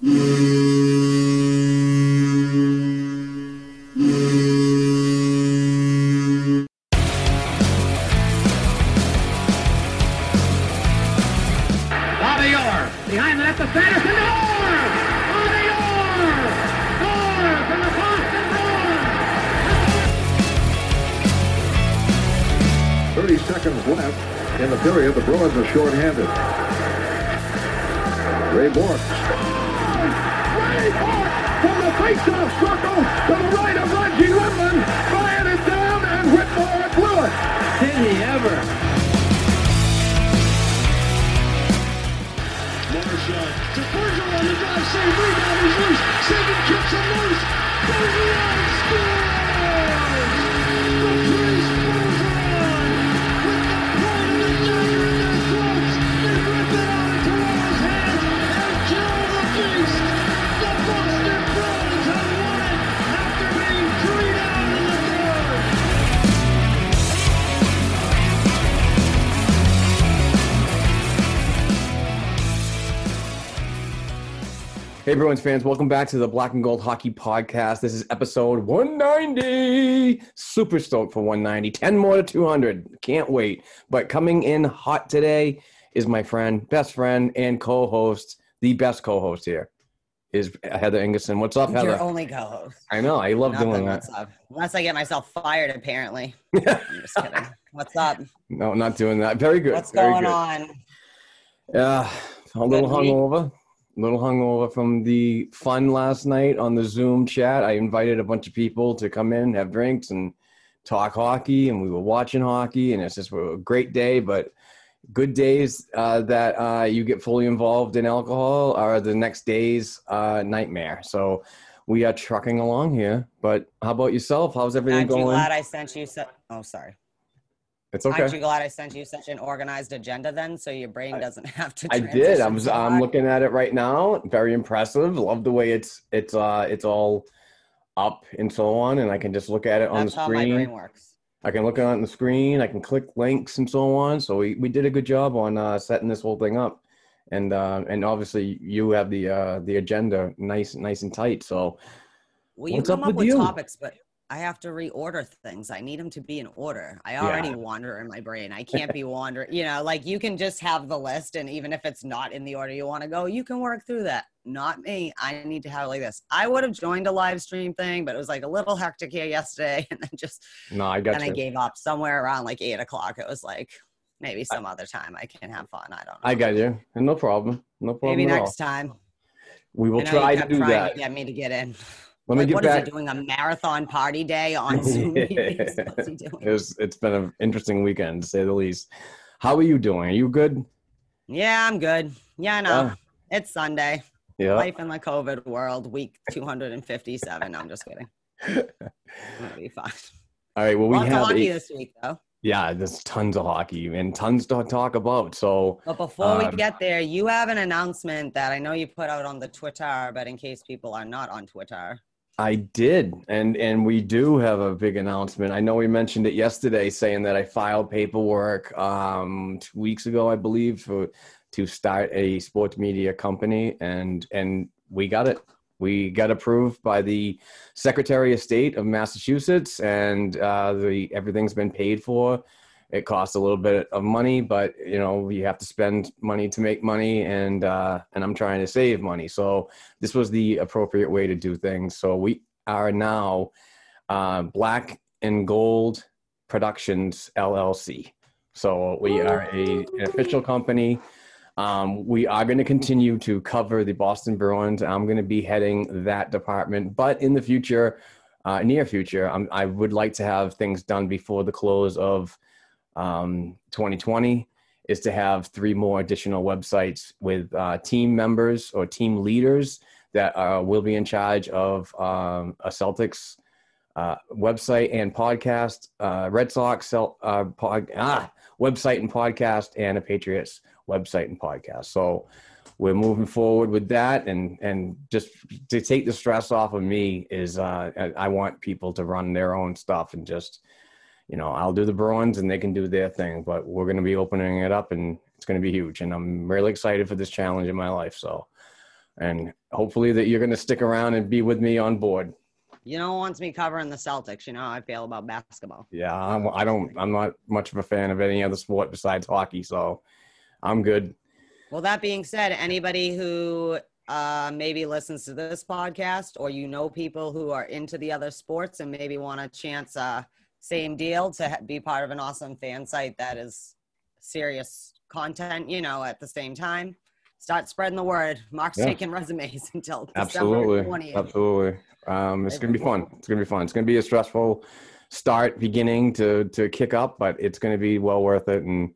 Música Bruins fans, welcome back to the Black and Gold Hockey Podcast. This is episode 190. Super stoked for 190. 10 more to 200. Can't wait. But coming in hot today is my friend, best friend, and co host, the best co host here, is Heather Ingerson. What's up, Heather? Your only co-host. I know. I love Nothing, doing that. what's up? Unless I get myself fired, apparently. I'm just kidding. What's up? No, not doing that. Very good. What's Very going good. on? Yeah, a little hungover. Little hungover from the fun last night on the Zoom chat. I invited a bunch of people to come in, have drinks, and talk hockey, and we were watching hockey, and it's just a great day. But good days uh, that uh, you get fully involved in alcohol are the next day's uh, nightmare. So we are trucking along here. But how about yourself? How's everything you going? glad I sent you? So- oh, sorry. It's okay. Aren't you glad I sent you such an organized agenda then, so your brain doesn't have to? I did. I transition was. so I'm looking at it right now. Very impressive. Love the way it's it's uh it's all up and so on, and I can just look at it on That's the how my brain screen. works. I can look at it on the screen. I can click links and so on. So we, we did a good job on uh, setting this whole thing up, and uh, and obviously you have the uh, the agenda nice nice and tight. So Well, you What's come up up with with you? topics, but I have to reorder things. I need them to be in order. I already wander in my brain. I can't be wandering. You know, like you can just have the list, and even if it's not in the order you want to go, you can work through that. Not me. I need to have it like this. I would have joined a live stream thing, but it was like a little hectic here yesterday, and then just no, I got and I gave up somewhere around like eight o'clock. It was like maybe some other time I can have fun. I don't know. I got you. No problem. No problem maybe next all. time. We will I try to do trying that. To get me to get in. Let me get what is back. he doing? A marathon party day on Zoom? What's he doing? It was, it's been an interesting weekend to say the least. How are you doing? Are you good? Yeah, I'm good. Yeah, no, Yeah. it's Sunday. Yeah. Life in the COVID world, week 257. No, I'm just kidding. Gonna be fine. All right. Well, we Lots have hockey a, this week, though. Yeah, there's tons of hockey and tons to talk about. So, But before we Um, get there, you have an announcement that I know you put out on the Twitter, but in case people are not on Twitter, I did, and and we do have a big announcement. I know we mentioned it yesterday, saying that I filed paperwork um, two weeks ago, I believe, for to start a sports media company, and and we got it. We got approved by the Secretary of State of Massachusetts, and uh, the everything's been paid for. It costs a little bit of money, but you know you have to spend money to make money, and uh, and I'm trying to save money, so this was the appropriate way to do things. So we are now uh, Black and Gold Productions LLC. So we are a, an official company. Um, we are going to continue to cover the Boston Bruins. I'm going to be heading that department, but in the future, uh, near future, I'm, I would like to have things done before the close of um, 2020 is to have three more additional websites with uh, team members or team leaders that uh, will be in charge of um, a Celtics uh, website and podcast, uh, Red Sox cel- uh, pod- ah, website and podcast, and a Patriots website and podcast. So we're moving forward with that, and and just to take the stress off of me is uh, I I want people to run their own stuff and just you know, I'll do the Bruins and they can do their thing, but we're going to be opening it up and it's going to be huge. And I'm really excited for this challenge in my life. So, and hopefully that you're going to stick around and be with me on board. you know, wants me covering the Celtics. You know how I feel about basketball. Yeah, I'm, I don't, I'm not much of a fan of any other sport besides hockey. So I'm good. Well, that being said, anybody who uh, maybe listens to this podcast or you know people who are into the other sports and maybe want a chance, uh, same deal to ha- be part of an awesome fan site that is serious content, you know, at the same time. Start spreading the word. Mark's Yeah. taking resumes until December Absolutely. 20th. Absolutely. Um, it's going to be fun. It's going to be fun. It's going to be a stressful start beginning to, to kick up, but it's going to be well worth it. And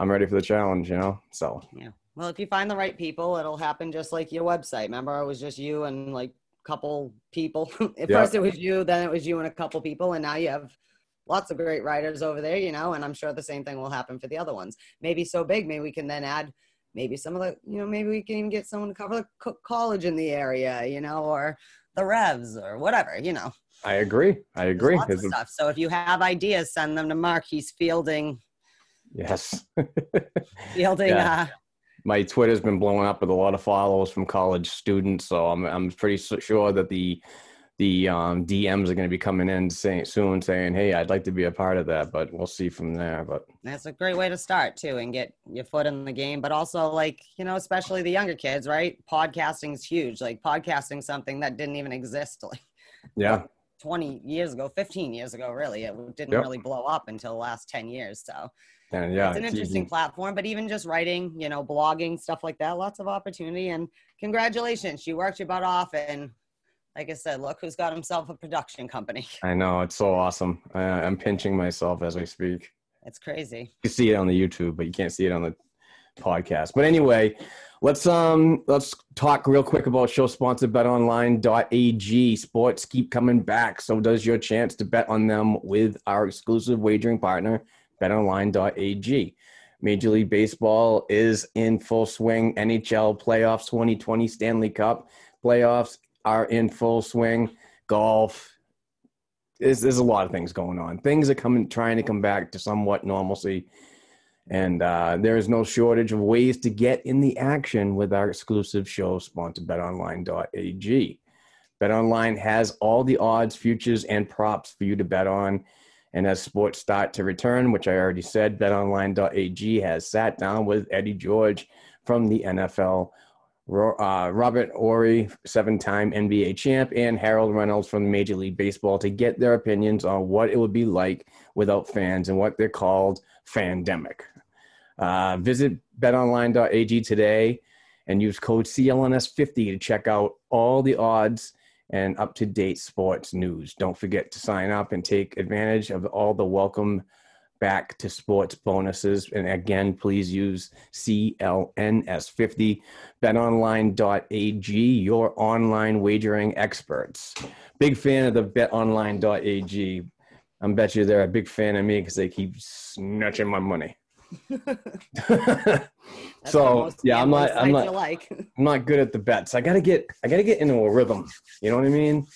I'm ready for the challenge, you know? So Yeah. Well, if you find the right people, it'll happen just like your website. Remember, it was just you and like a couple people. At Yeah. first, it was you, then it was you and a couple people, and now you have lots of great writers over there, you know. And I'm sure the same thing will happen for the other ones. Maybe so big, maybe we can then add maybe some of the, you know, maybe we can even get someone to cover the co- college in the area, you know, or the Revs or whatever, you know. I agree. I There's agree. Lots of stuff. So if you have ideas, send them to Mark. He's fielding, yes. fielding. Yeah. Uh, my Twitter's been blowing up with a lot of follows from college students, so I'm I'm pretty sure that the the um, DMs are going to be coming in saying soon, saying, "Hey, I'd like to be a part of that," but we'll see from there. But That's a great way to start too and get your foot in the game. But also, like, you know, especially the younger kids, right? Podcasting is huge. Like, podcasting something that didn't even exist like yeah, 20 years ago, 15 years ago, really. It didn't Yep. really blow up until the last 10 years. So, and yeah, it's an interesting easy. platform. But even just writing, you know, blogging, stuff like that, lots of opportunity. And congratulations, you worked your butt off. And like I said, look who's got himself a production company. I know it's so awesome. Uh, I'm pinching myself as I speak. It's crazy. You can see it on the YouTube, but you can't see it on the podcast. But anyway, let's um let's talk real quick about show sponsor betonline.ag. Sports keep coming back, so does your chance to bet on them with our exclusive wagering partner, betonline.ag. Major League Baseball is in full swing. NHL playoffs 2020 Stanley Cup playoffs are in full swing. Golf, there's, there's a lot of things going on. Things are coming, trying to come back to somewhat normalcy. And uh, there is no shortage of ways to get in the action with our exclusive show sponsored betonline.ag. BetOnline has all the odds, futures, and props for you to bet on. And as sports start to return, which I already said, betonline.ag has sat down with Eddie George from the NFL, uh, Robert Horry, seven time NBA champ, and Harold Reynolds from Major League Baseball to get their opinions on what it would be like without fans and what they're called fandemic. Uh, visit betonline.ag today and use code CLNS50 to check out all the odds and up to date sports news. Don't forget to sign up and take advantage of all the welcome back to sports bonuses. And again, please use CLNS50. BetOnline.ag, your online wagering experts. Big fan of the BetOnline.ag. I bet you they're a big fan of me because they keep snatching my money. So yeah, I'm not. I'm not. like. I'm not good at the bets. I gotta get. I gotta get into a rhythm. You know what I mean?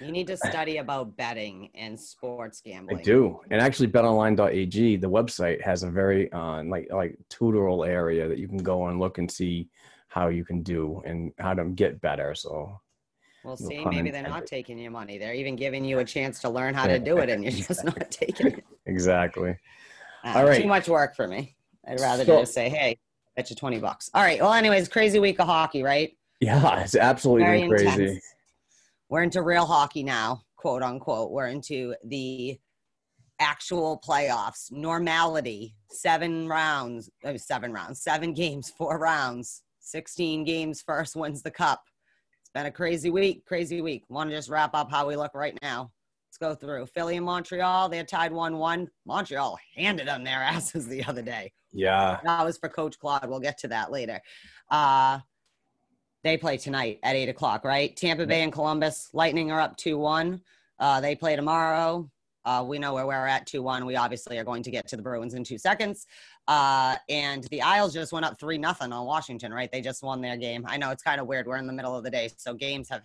You need to study about betting and sports gambling. I do. And actually, BetOnline.ag, the website, has a very uh, like like tutorial area that you can go and look and see how you can do and how to get better. So Well, No see, maybe they're not taking your money. They're even giving you a chance to learn how to do it, and you're just not taking it. exactly. Uh, All right. Too much work for me. I'd rather So- just say, hey, bet you 20 bucks. All right. Well, anyways, crazy week of hockey, right? Yeah, it's absolutely Very crazy. intense. We're into real hockey now, quote unquote. We're into the actual playoffs, normality, seven rounds, seven rounds, seven games, four rounds, 16 games, first wins the cup. It's been a crazy week, crazy week. Want to just wrap up how we look right now? Let's go through Philly and Montreal. They're tied 1 1. Montreal handed them their asses the other day. Yeah. That was for Coach Claude. We'll get to that later. Uh, they play tonight at 8 o'clock, right? Tampa Bay and Columbus. Lightning are up 2 1. Uh, they play tomorrow. Uh, we know where we're at 2 1. We obviously are going to get to the Bruins in two seconds. Uh, and the Isles just went up 3 nothing on Washington, right? They just won their game. I know it's kind of weird. We're in the middle of the day. So games have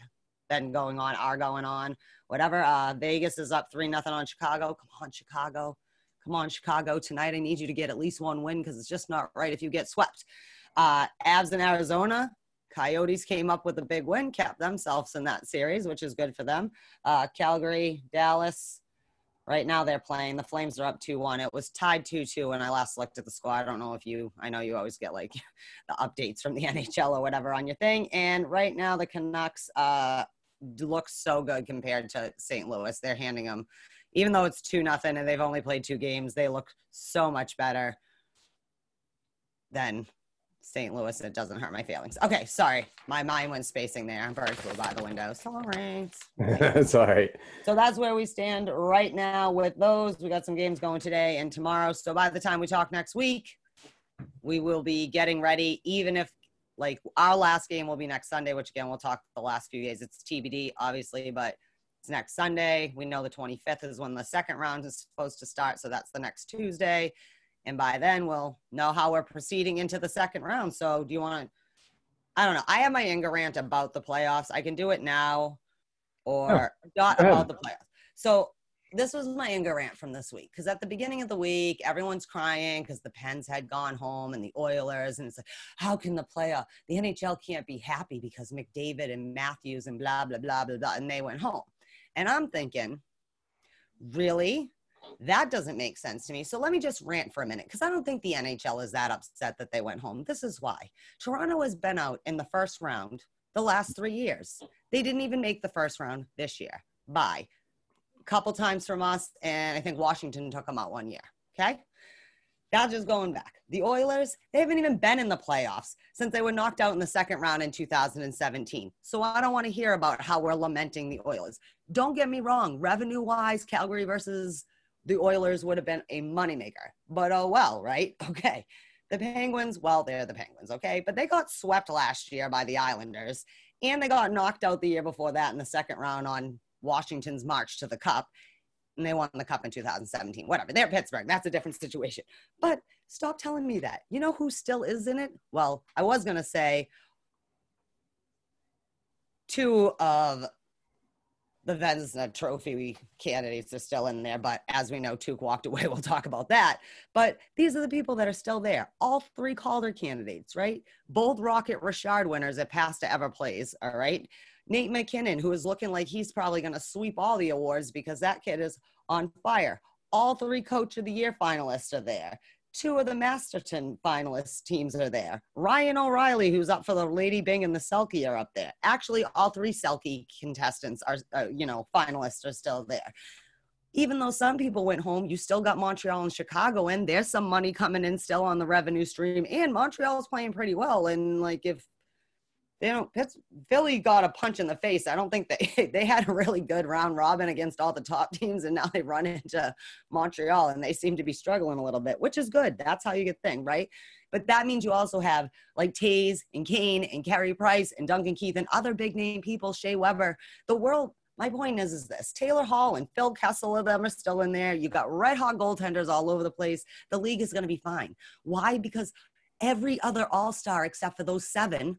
been going on, are going on, whatever. Uh, Vegas is up 3 nothing on Chicago. Come on, Chicago. Come on, Chicago. Tonight, I need you to get at least one win because it's just not right if you get swept. Uh, Avs in Arizona. Coyotes came up with a big win, kept themselves in that series, which is good for them. Uh, Calgary, Dallas. Right now they're playing. The Flames are up 2 1. It was tied 2 2 when I last looked at the squad. I don't know if you, I know you always get like the updates from the NHL or whatever on your thing. And right now the Canucks uh, look so good compared to St. Louis. They're handing them, even though it's 2 nothing and they've only played two games, they look so much better than St. Louis. It doesn't hurt my feelings. Okay, sorry. My mind went spacing there. Birds flew by the window. Sorry. it's all right. So that's where we stand right now with those. We got some games going today and tomorrow. So by the time we talk next week, we will be getting ready, even if like our last game will be next Sunday, which again, we'll talk the last few days. It's TBD, obviously, but it's next Sunday. We know the 25th is when the second round is supposed to start. So that's the next Tuesday. And by then, we'll know how we're proceeding into the second round. So do you want to? I don't know. I have my anger rant about the playoffs. I can do it now or not about the playoffs. So this was my anger rant from this week because at the beginning of the week, everyone's crying because the Pens had gone home and the Oilers, and it's like, how can the playoff, the NHL can't be happy because McDavid and Matthews and blah blah blah blah blah, and they went home, and I'm thinking, really, that doesn't make sense to me. So let me just rant for a minute because I don't think the NHL is that upset that they went home. This is why Toronto has been out in the first round the last three years. They didn't even make the first round this year. Bye couple times from us, and I think Washington took them out one year. Okay. That's just going back. The Oilers, they haven't even been in the playoffs since they were knocked out in the second round in 2017. So I don't want to hear about how we're lamenting the Oilers. Don't get me wrong, revenue wise, Calgary versus the Oilers would have been a moneymaker. But oh well, right? Okay. The Penguins, well, they're the Penguins, okay? But they got swept last year by the Islanders, and they got knocked out the year before that in the second round on Washington's march to the cup. And they won the cup in 2017. Whatever. They're Pittsburgh. That's a different situation. But stop telling me that. You know who still is in it? Well, I was going to say two of the Vezina Trophy candidates are still in there, but as we know, Tuke walked away. We'll talk about that. But these are the people that are still there. All three Calder candidates, right? Both Rocket Richard winners at past to ever plays. All right. Nate MacKinnon, who is looking like he's probably going to sweep all the awards because that kid is on fire. All three Coach of the Year finalists are there. Two of the Masterton finalist teams are there. Ryan O'Reilly, who's up for the Lady Byng and the Selke, are up there. Actually, all three Selke contestants are, uh, you know, finalists are still there. Even though some people went home, you still got Montreal and Chicago in. There's some money coming in still on the revenue stream, and Montreal is playing pretty well. And like, if they don't Pitts, Philly got a punch in the face. I don't think they they had a really good round robin against all the top teams, and now they run into Montreal and they seem to be struggling a little bit, which is good. That's how you get thing, right? But that means you also have like Toews and Kane and Carey Price and Duncan Keith and other big name people, Shea Weber. The world my point is, is this Taylor Hall and Phil Kessel of them are still in there. You got red hot goaltenders all over the place. The league is going to be fine. Why? Because every other all star except for those seven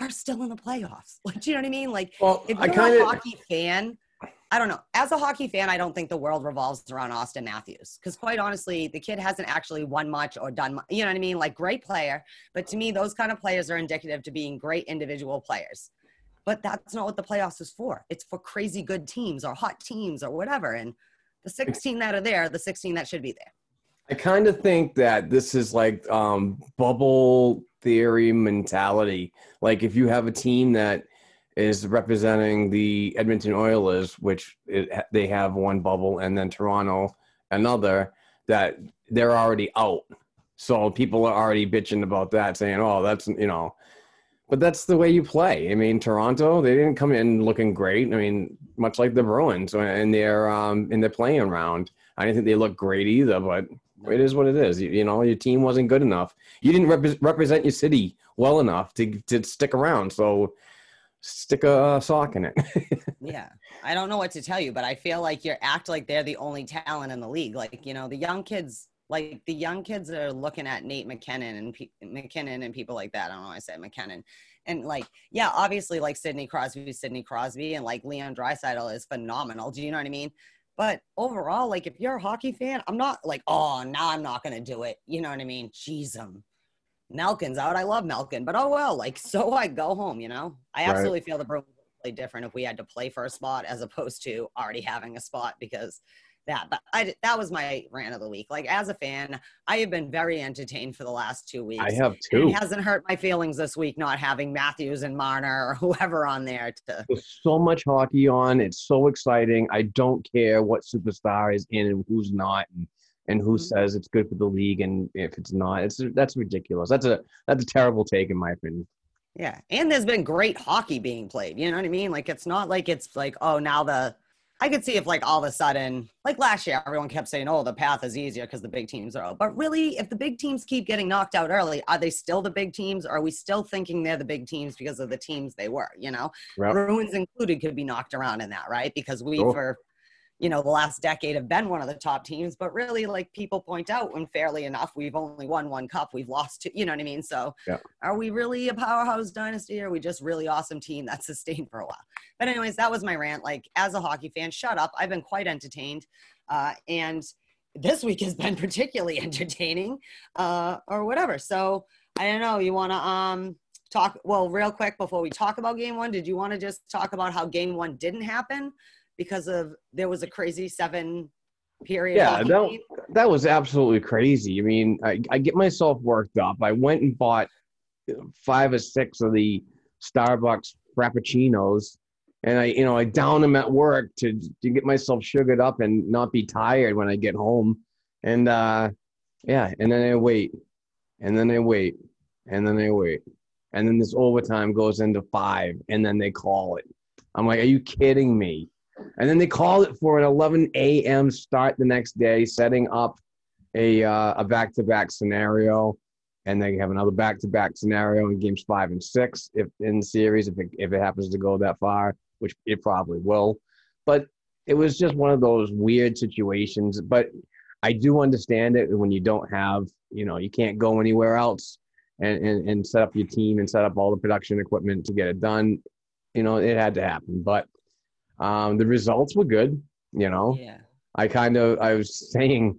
are still in the playoffs. Like, do you know what I mean? Like, Well, if you're kinda- a hockey fan, I don't know. As a hockey fan, I don't think the world revolves around Auston Matthews because, quite honestly, the kid hasn't actually won much or done. mu- You know what I mean? Like, great player, but to me, those kind of players are indicative to being great individual players. But that's not what the playoffs is for. It's for crazy good teams or hot teams or whatever. And the 16 that are there, the 16 that should be there. I kind of think that this is like um, bubble theory mentality. Like if you have a team that is representing the Edmonton Oilers, which it, they have one bubble, and then Toronto another, that they're already out. So people are already bitching about that, saying, "Oh, that's you know." But that's the way you play. I mean, Toronto, they didn't come in looking great. I mean, much like the Bruins in their um, in their playing round. I didn't think they looked great either, but it is what it is. You, you know, your team wasn't good enough. You didn't repre- represent your city well enough to to stick around. So stick a uh, sock in it. Yeah. I don't know what to tell you, but I feel like you act like they're the only talent in the league. Like, you know, the young kids, like the young kids are looking at Nate MacKinnon and P- MacKinnon and people like that. I don't know why I said MacKinnon. And like, yeah, obviously like Sidney Crosby, Sidney Crosby, and like Leon Draisaitl is phenomenal. Do you know what I mean? But overall, like if you're a hockey fan, I'm not like, oh, now I'm not gonna do it. You know what I mean? Jeez, um, Malkin's out. I love Melkin, but oh well. Like, so I go home. You know, I Right. absolutely feel the Bruins would play different if we had to play for a spot as opposed to already having a spot because that. But I that was my rant of the week. Like as a fan, I have been very entertained for the last two weeks. I have two. It hasn't hurt my feelings this week not having Matthews and Marner or whoever on there to. There's so much hockey on. It's so exciting. I don't care what superstar is in and who's not, and, and who Mhm. says it's good for the league and if it's not. It's that's ridiculous. That's a that's a terrible take in my opinion. Yeah. And there's been great hockey being played. You know what I mean? Like it's not like it's like, oh, now the I could see if like all of a sudden, like last year, everyone kept saying, oh, the path is easier because the big teams are out. But really, if the big teams keep getting knocked out early, are they still the big teams? Or are we still thinking they're the big teams because of the teams they were? You know, Yep. Bruins included could be knocked around in that, right? Because we Sure. for you know the last decade have been one of the top teams but really like people point out when fairly enough we've only won one cup we've lost two you know what i mean? So Yeah. are we really a powerhouse dynasty? Or are we just really awesome team that's sustained for a while? But anyways that was my rant. Like as a hockey fan shut up. I've been quite entertained uh, and this week has been particularly entertaining uh, or whatever. So i don't know you want to um talk well real quick before we talk about game one did you want to just talk about how game one didn't happen because of there was a crazy seven period Yeah, that, that was absolutely crazy. I mean, I, I get myself worked up. I went and bought five or six of the Starbucks Frappuccinos, and I, you know, I down them at work to to get myself sugared up and not be tired when I get home. And uh, yeah, and then I wait, and then I wait, and then I wait, and then this overtime goes into five, and then they call it. I'm like, are you kidding me? And then they called it for an 11 a.m. start the next day, setting up a uh, a back to back scenario, and they have another back to back scenario in games five and six if in the series if it if it happens to go that far, which it probably will. But it was just one of those weird situations. But I do understand it when you don't have you know you can't go anywhere else and and, and set up your team and set up all the production equipment to get it done. You know it had to happen, but um, the results were good. You know, yeah I kind of I was saying,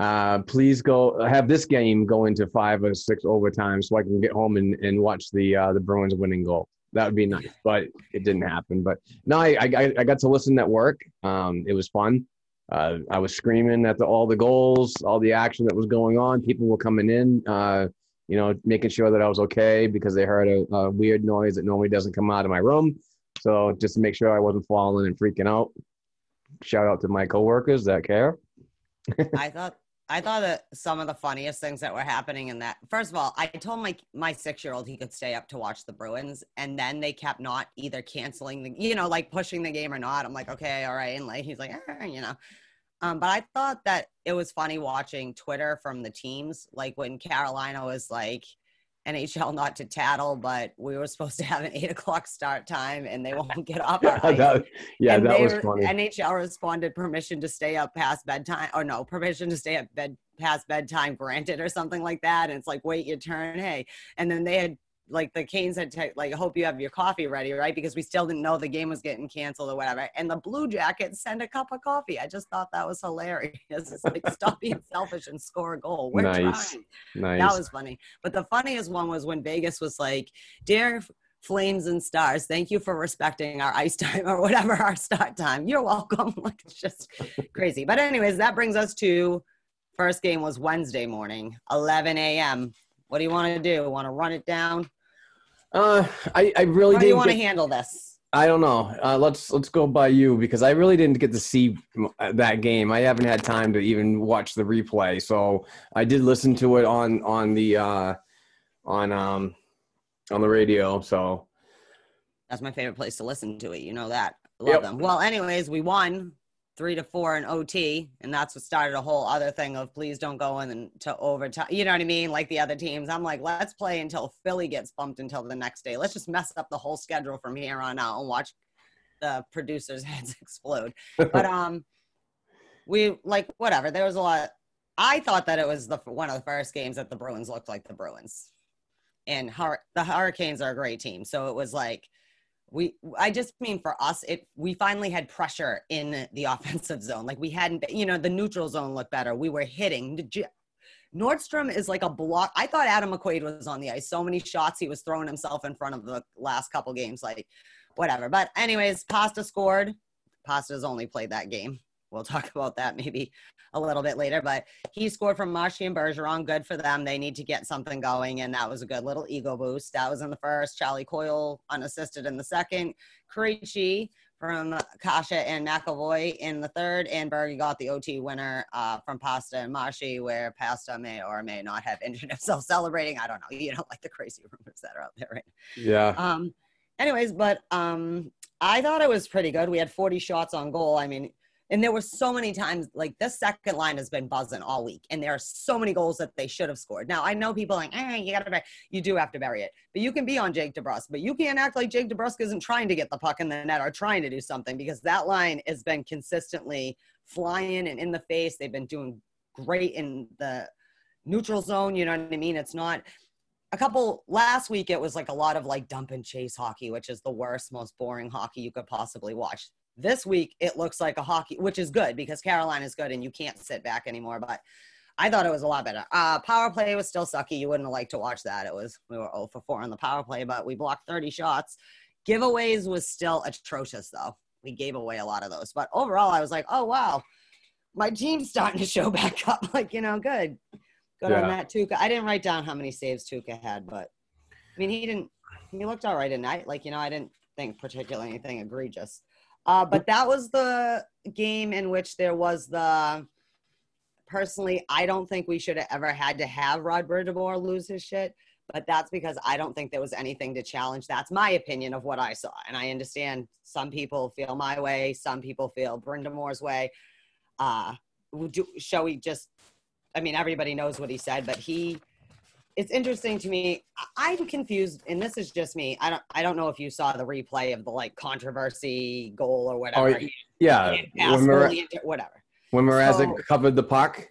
uh, please go have this game go into five or six overtime so I can get home and, and watch the uh, the Bruins winning goal. That would be nice, but it didn't happen. But no, I I, I got to listen at work. Um, it was fun. Uh, I was screaming at the, all the goals, all the action that was going on. People were coming in, uh, you know, making sure that I was okay because they heard a, a weird noise that normally doesn't come out of my room. So just to make sure I wasn't falling and freaking out. Shout out to my coworkers that care. I thought I thought that some of the funniest things that were happening in that. First of all, I told my my six year old he could stay up to watch the Bruins, and then they kept not either canceling the, you know, like pushing the game or not. I'm like, okay, all right, and like he's like, you know. Um, but I thought that it was funny watching Twitter from the teams, like when Carolina was like, NHL not to tattle, but we were supposed to have an eight o'clock start time, and they won't get off our ice. that, yeah, And that was were- funny. NHL responded permission to stay up past bedtime, or no, permission to stay up bed past bedtime granted, or something like that. And it's like, wait your turn, hey. And then they had like the Canes had te- like, hope you have your coffee ready, right? Because we still didn't know the game was getting canceled or whatever. And the Blue Jackets sent a cup of coffee. I just thought that was hilarious. It's like, stop being selfish and score a goal. We're Nice. trying. nice. That was funny. But the funniest one was when Vegas was like, Dear Flames and Stars, thank you for respecting our ice time or whatever our start time. You're welcome. like it's just crazy. But anyways, that brings us to first game was Wednesday morning, 11 a.m. What do you want to do? Want to run it down? uh, I, I really How do you want to handle this? I don't know. Uh, let's let's go by you because I really didn't get to see uh, that game. I haven't had time to even watch the replay. So I did listen to it on on the uh, on um on the radio. So That's my favorite place to listen to it. You know that. Love Yep. them. Well, anyways, we won three to four in OT, and that's what started a whole other thing of please don't go in and to overtime. You know what I mean? Like the other teams. I'm like, let's play until Philly gets bumped until the next day. Let's just mess up the whole schedule from here on out and watch the producers' heads explode. But um, we like whatever. There was a lot. I thought that it was the one of the first games that the Bruins looked like the Bruins, and Hur- the Hurricanes are a great team. So it was like we. I just mean for us, it we finally had pressure in the offensive zone. Like we hadn't. You know, the neutral zone looked better. We were hitting. Nordstrom is like a block. I thought Adam McQuaid was on the ice. So many shots he was throwing himself in front of the last couple games. Like whatever. But anyways, Pasta scored. Pasta's only played that game. We'll talk about that maybe a little bit later. But he scored from Marshy and Bergeron. Good for them. They need to get something going, and that was a good little ego boost. That was in the first. Charlie Coyle unassisted in the second. Krejci from Kase and McAvoy in the third, and Berge got the OT winner uh, from Pasta and Marshy, where Pasta may or may not have injured himself celebrating. I don't know. You don't like the crazy rumors that are out there right yeah, um, anyways, but um, I thought it was pretty good. We had 40 shots on goal. I mean, and there were so many times like this second line has been buzzing all week, and there are so many goals that they should have scored. Now I know people like, eh, you gotta, bury. you do have to bury it, but you can be on Jake DeBrusk, but you can't act like Jake DeBrusk isn't trying to get the puck in the net or trying to do something because that line has been consistently flying and in the face. They've been doing great in the neutral zone. You know what I mean? It's not a couple last week it was like a lot of like dump and chase hockey which is the worst most boring hockey you could possibly watch this week it looks like a hockey which is good because carolina is good and you can't sit back anymore but i thought it was a lot better uh power play was still sucky you wouldn't have liked to watch that it was we were 0 for 4 on the power play but we blocked 30 shots giveaways was still atrocious though we gave away a lot of those but overall i was like oh wow my team's starting to show back up like you know good good Yeah. on that Tuukka. I didn't write down how many saves Tuukka had, but I mean he didn't. He looked all right at night. Like you know, I didn't think particularly anything egregious. Uh, but that was the game in which there was the. Personally, I don't think we should have ever had to have Rod Brind'Amour lose his shit. But that's because I don't think there was anything to challenge. That's my opinion of what I saw, and I understand some people feel my way, some people feel Brind'Amour's way. Uh, you- shall we just I mean, everybody knows what he said, but he. It's interesting to me. I'm confused, and this is just me. I don't. I don't know if you saw the replay of the like controversy goal or whatever. Oh, yeah. When, goalie inter- whatever. when Mrazek So- covered the puck,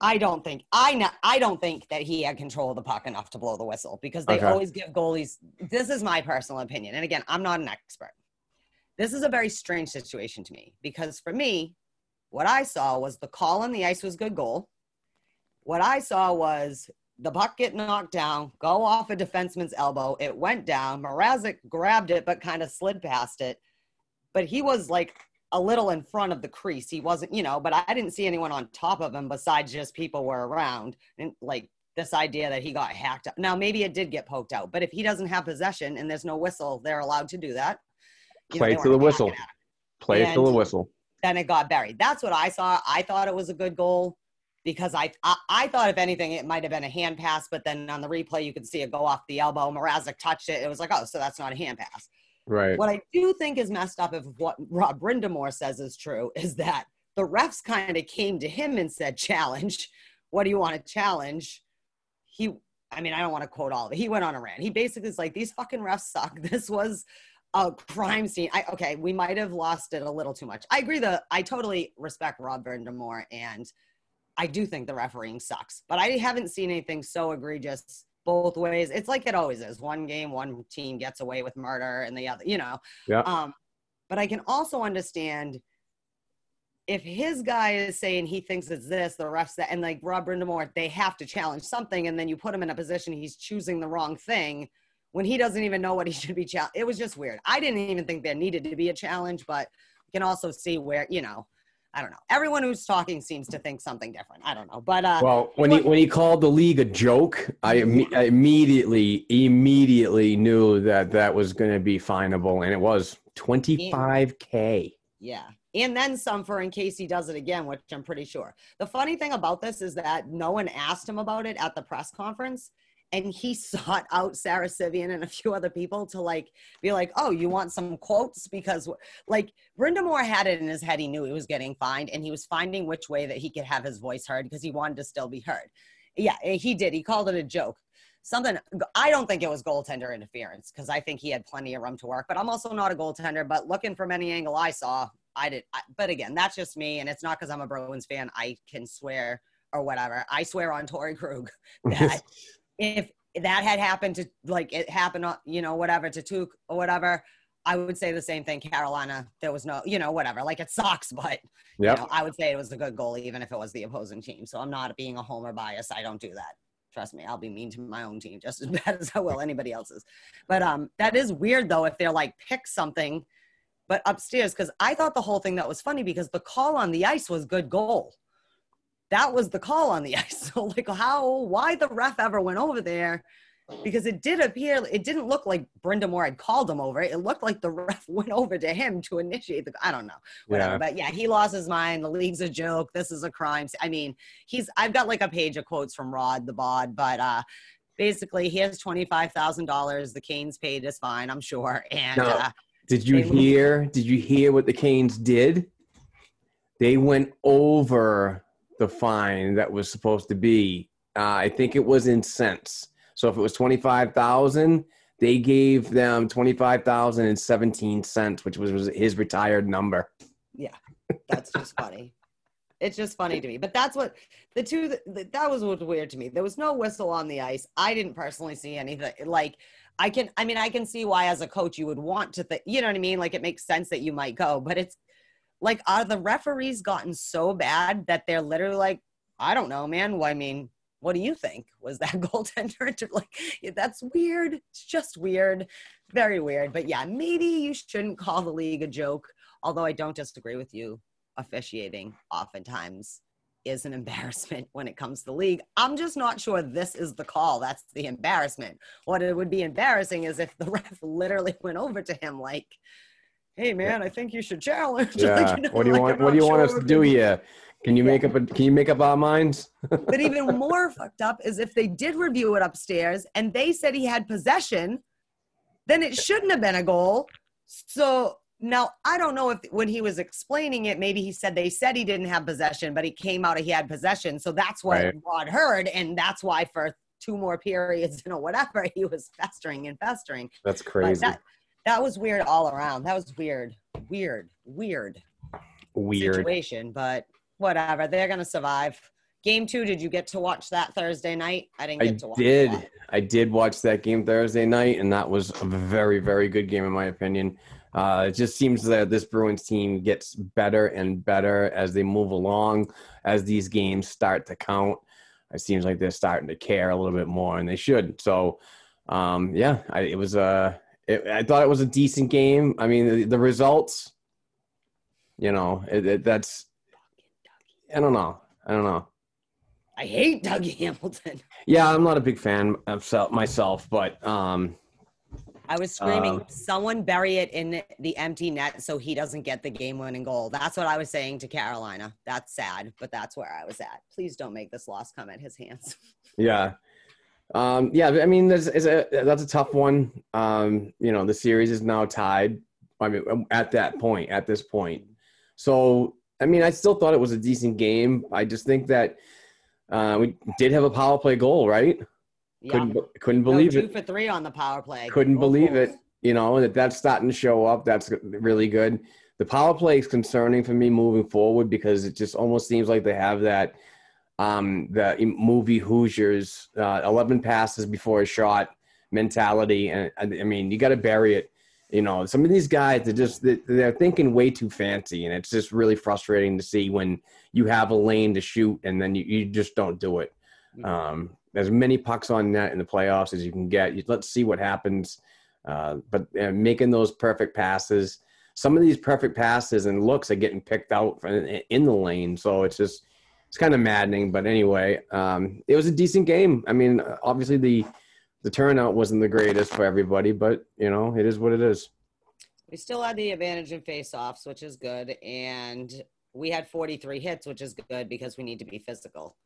I don't think I know. I don't think that he had control of the puck enough to blow the whistle because they Okay. always give goalies. This is my personal opinion, and again, I'm not an expert. This is a very strange situation to me because for me, what I saw was the call on the ice was good goal. What I saw was the puck get knocked down, go off a defenseman's elbow. It went down. Mrazek grabbed it, but kind of slid past it. But he was like a little in front of the crease. He wasn't, you know, but I didn't see anyone on top of him besides just people were around. And like this idea that he got hacked up. Now, maybe it did get poked out, but if he doesn't have possession and there's no whistle, they're allowed to do that. You know, play they to the whistle. hacking at him Play to the whistle. then it got buried. That's what I saw. I thought it was a good goal because I I, I thought if anything it might have been a hand pass, but then on the replay you could see it go off the elbow. Mrazek touched it. It was like, oh, so that's not a hand pass. Right. What I do think is messed up if what Rob Brind'Amour says is true is that the refs kind of came to him and said, challenge. What do you want to challenge? He I mean, I don't want to quote all of it. He went on a rant. He basically is like, these fucking refs suck. This was a crime scene. I okay, we might have lost it a little too much. I agree that I totally respect Rob Brind'Amour and I do think the refereeing sucks, but I haven't seen anything so egregious both ways. It's like it always is. One game, one team gets away with murder and the other, you know. Yeah. Um, but I can also understand if his guy is saying he thinks it's this, the refs that, and like Rob Brind'Amour, they have to challenge something, and then you put him in a position he's choosing the wrong thing when he doesn't even know what he should be challenged. It was just weird. I didn't even think there needed to be a challenge, but you can also see where you know. I don't know. Everyone who's talking seems to think something different. I don't know, but uh, Well, when he when he called the league a joke, I, imme- I immediately immediately knew that that was going to be finable, and it was twenty five k. Yeah. And then some for in case he does it again, which I'm pretty sure. The funny thing about this is that no one asked him about it at the press conference. And he sought out Sara Civian and a few other people to like be like, oh, you want some quotes? Because like Brind'Amour had it in his head. He knew he was getting fined and he was finding which way that he could have his voice heard because he wanted to still be heard. Yeah, eh, he did. He called it a joke something I don't think it was goaltender interference because I think he had plenty of room to work. But I'm also not a goaltender. But looking from any angle I saw, I did. I, but again, that's just me, and it's not because I'm a Bruins fan. I can swear or whatever. I swear on Torey Krug that if that had happened to like it happened, on you know, whatever to Tuke or whatever. I would say the same thing. Carolina, there was no, you know, whatever. Like it sucks, but Yep. you know, I would say it was a good goal, even if it was the opposing team. So I'm not being a homer bias. I don't do that. Trust me, I'll be mean to my own team just as bad as I will anybody else's. But um, that is weird though if they're like pick something, but upstairs because I thought the whole thing that was funny because the call on the ice was good goal. That was the call on the ice. So like how why the ref ever went over there? Because it did appear it didn't look like Brind'Amour had called him over. It looked like the ref went over to him to initiate the I don't know whatever. Yeah. But yeah, he lost his mind. The league's a joke. This is a crime. I mean, he's I've got like a page of quotes from Rod the Bod, but uh basically he has twenty five thousand dollars. The Canes paid his fine, I'm sure. And No. uh Did you moved- hear? Did you hear what the Canes did? They went over the fine that was supposed to be. Uh, I think it was in cents. So if it was twenty five thousand, they gave them twenty five thousand and seventeen cents, which was, was his retired number. Yeah, that's just funny. It's just funny to me. But that's what the two that, that was what was weird to me. There was no whistle on the ice. I didn't personally see anything like I can I mean I can see why as a coach you would want to think you know what I mean? Like it makes sense that you might go, but it's like are the referees gotten so bad that they're literally like, I don't know, man. Well, I mean, what do you think? Was that goaltender like yeah, that's weird. It's just weird. Very weird. But yeah, maybe you shouldn't call the league a joke. Although I don't disagree with you, officiating oftentimes is an embarrassment when it comes to the league. I'm just not sure this is the call. That's the embarrassment. What it would be embarrassing is if the ref literally went over to him like, "Hey man, I think you should challenge." Like, Yeah. know, what do you like, want? What do you want us to do here? Can you make up? A, can you make up our minds? But even more fucked up is if they did review it upstairs and they said he had possession, then it shouldn't have been a goal. So now I don't know if when he was explaining it, maybe he said they said he didn't have possession, but he came out of he had possession. So that's what Right. Rod heard, and that's why for two more periods, you know, whatever, he was festering and festering. That's crazy. that that was weird all around. That was weird, weird, weird Weird. situation, but whatever. They're gonna survive. Game two, did you get to watch that Thursday night? I didn't I get to watch did. that. I did watch that game Thursday night, and that was a very, very good game in my opinion. Uh, it just seems that this Bruins team gets better and better as they move along, as these games start to count. It seems like they're starting to care a little bit more, and they should. So, um, yeah, I, it was a. It, I thought it was a decent game. I mean, the, the results. You know, it, it, that's. I don't know. I don't know. I hate Dougie Hamilton. Yeah, I'm not a big fan of myself, but um, I was screaming, Um, someone bury it in the empty net so he doesn't get the game winning goal. That's what I was saying to Carolina. That's sad, but that's where I was at. Please don't make this loss come at his hands. yeah, um, yeah. I mean, there's, it's a, that's a tough one. Um, you know, the series is now tied. I mean, at that point, at this point. So, I mean, I still thought it was a decent game. I just think that uh, we did have a power play goal, right? Yeah. Couldn't couldn't believe two it. for three on the power play. Couldn't Both believe goals. it. You know that that's starting to show up. That's really good. The power play is concerning for me moving forward because it just almost seems like they have that um the movie Hoosiers uh, 11 passes before a shot mentality and I mean you got to bury it. You know some of these guys they're just they- they're thinking way too fancy and it's just really frustrating to see when you have a lane to shoot and then you, you just don't do it. Um as many pucks on net in the playoffs as you can get. Let's see what happens. Uh, but uh, making those perfect passes some of these perfect passes and looks are getting picked out in the lane so it's just it's kind of maddening but anyway um it was a decent game i mean obviously the the turnout wasn't the greatest for everybody, but you know, it is what it is. We still had the advantage in face-offs, which is good, and we had 43 hits, which is good because we need to be physical.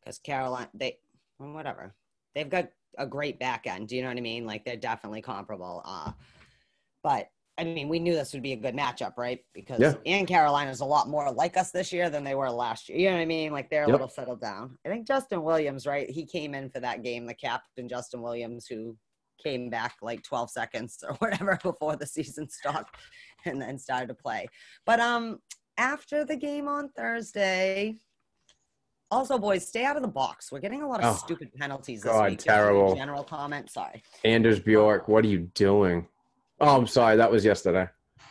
Because Carolina, they, whatever, they've got a great back end. Do you know what I mean? Like they're definitely comparable. Uh, but I mean, we knew this would be a good matchup, right? Because Yeah. and Carolina's a lot more like us this year than they were last year. You know what I mean? Like they're a Yep. little settled down. I think Justin Williams, right? He came in for that game, the captain Justin Williams, who came back like 12 seconds or whatever before the season stopped and then started to play. But um after the game on Thursday, also boys, stay out of the box. We're getting a lot of Oh, stupid penalties this God, week. Terrible. General comment. Sorry. Anders Bjork, what are you doing? Oh, I'm sorry, that was yesterday.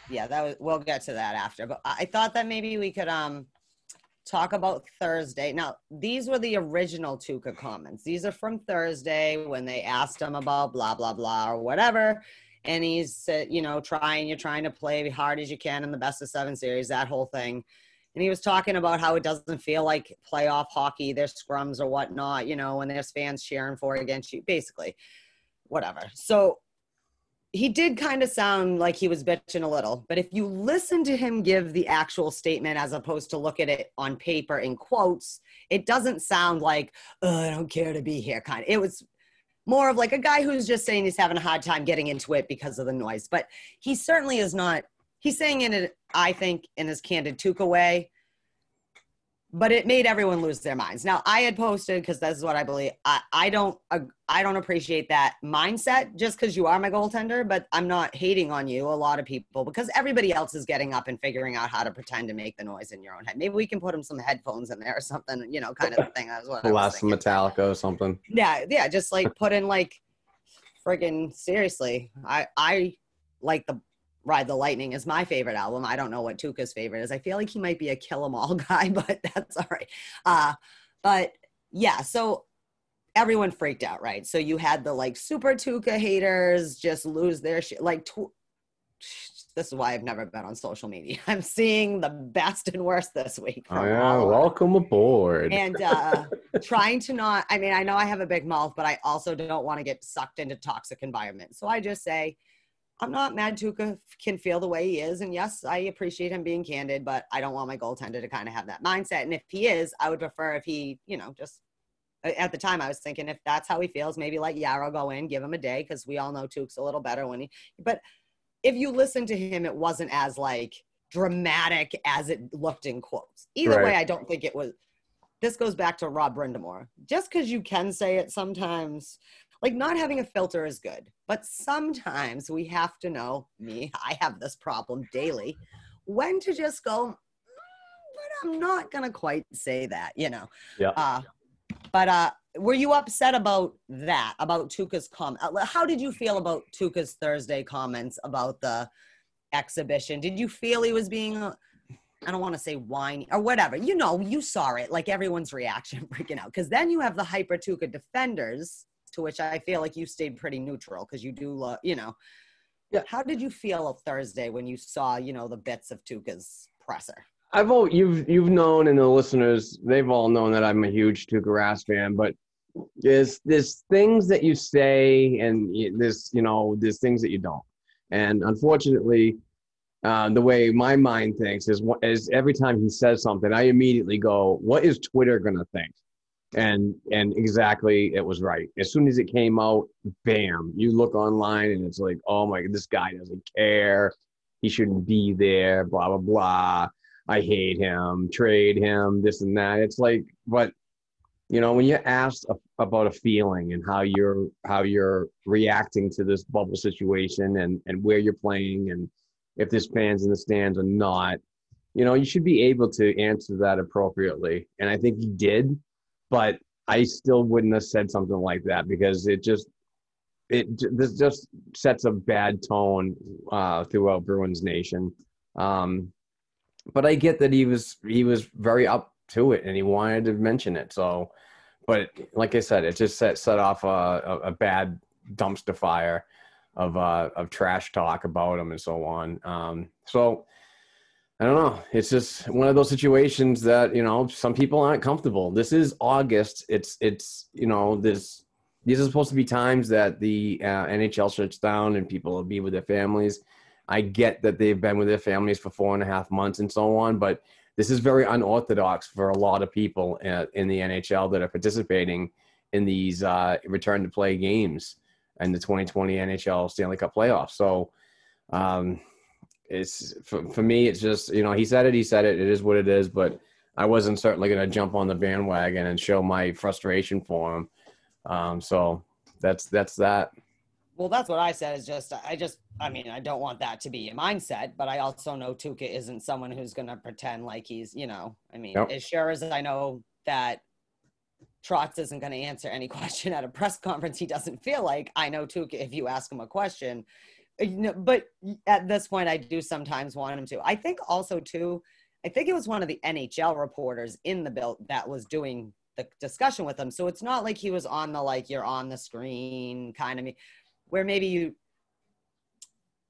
yeah that was we'll get to that after but i thought that maybe we could um talk about thursday. Now these were the original Tuukka comments. These are from thursday when they asked him about blah blah blah or whatever. And he's said you know trying you're trying to play hard as you can in the best of seven series that whole thing. And he was talking about how it doesn't feel like playoff hockey there's scrums or whatnot you know when there's fans cheering for against you basically. Whatever. So he did kind of sound like he was bitching a little, but if you listen to him give the actual statement as opposed to look at it on paper in quotes, it doesn't sound like, oh, I don't care to be here kind. It was more of like a guy who's just saying he's having a hard time getting into it because of the noise. But he certainly is not, he's saying in it, I think, in his candid Tuukka way, but it made everyone lose their minds. Now I had posted because this is what I believe. I, I don't I don't appreciate that mindset just because you are my goaltender, but I'm not hating on you. A lot of people because everybody else is getting up and figuring out how to pretend to make the noise in your own head. Maybe we can put them some headphones in there or something, you know, kind of thing. That's what I was Last. Metallica or something. Yeah, yeah, just like put in like friggin' seriously. I I like the Ride the Lightning is my favorite album. I don't know what Tuukka's favorite is. I feel like he might be a kill 'em all guy, but that's all right. Uh but yeah, so everyone freaked out, right? So you had the like super Tuukka haters just lose their shit. Like tw- this is why I've never been on social media. I'm seeing the best and worst this week. Oh yeah, all of it welcome aboard. and uh, trying to not i mean i know i have a big mouth but i also don't want to get sucked into toxic environment so i just say i'm not mad Tuukka can feel the way he is and yes i appreciate him being candid but i don't want my goaltender to kind of have that mindset and if he is i would prefer if he you know just at the time i was thinking if that's how he feels maybe let Jaro go in give him a day because we all know tuke's a little better when he but if you listen to him it wasn't as like dramatic as it looked in quotes either way i don't think it was this goes back to Rob Brind'Amour. Just because you can say it sometimes, like not having a filter is good, but sometimes we have to know me, I have this problem daily, when to just go, "Mm, but I'm not going to quite say that, you know. Yeah. Uh, but uh, were you upset about that, about Tuukka's comment? How did you feel about Tuukka's Thursday comments about the exhibition? Did you feel he was being uh, I don't want to say whiny or whatever. You know, you saw it, like everyone's reaction freaking out. Because then you have the Hyper Tuukka defenders, to which I feel like you stayed pretty neutral because you do, love, you know. Yeah. How did you feel on Thursday when you saw, you know, the bits of Tuukka's presser? I've all you've you've known and the listeners they've all known that I'm a huge Tuukka Rask fan, but there's there's things that you say and there's you know there's things that you don't, and unfortunately, uh, the way my mind thinks is is every time he says something, I immediately go, what is Twitter gonna think? And and exactly it was right. As soon as it came out, bam, you look online and it's like, oh my, this guy doesn't care. He shouldn't be there. Blah blah blah. I hate him, trade him, this and that. It's like, but you know, when you're asked about a feeling and how you're how you're reacting to this bubble situation and and where you're playing and if there's fans in the stands or not, you know, you should be able to answer that appropriately. And I think he did, but I still wouldn't have said something like that because it just it this just sets a bad tone uh, throughout Bruins Nation. Um, but I get that he was he was very up to it and he wanted to mention it. So, but like I said, it just set set off a, a, bad dumpster fire of uh, of trash talk about him and so on. Um, so I don't know. It's just one of those situations that you know some people aren't comfortable. This is August. It's it's you know this these are supposed to be times that the uh, NHL shuts down and people will be with their families. I get that they've been with their families for four and a half months and so on, but this is very unorthodox for a lot of people uh, in the NHL that are participating in these uh, return to play games and the 2020 NHL Stanley Cup playoffs. So, um, it's for, for me, it's just, you know, he said it, he said it, it is what it is, but I wasn't certainly going to jump on the bandwagon and show my frustration for him. Um, so that's, that's that. Well, that's what I said. Is just I just I mean I don't want that to be a mindset, but I also know Tuukka isn't someone who's going to pretend like he's you know I mean Yep. as sure as I know that Trotz isn't going to answer any question at a press conference he doesn't feel like. I know Tuukka if you ask him a question, Uh, you know, but at this point I do sometimes want him to. I think also too. I think it was one of the NHL reporters in the bill that was doing the discussion with him. So it's not like he was on the like you're on the screen kind of me where maybe you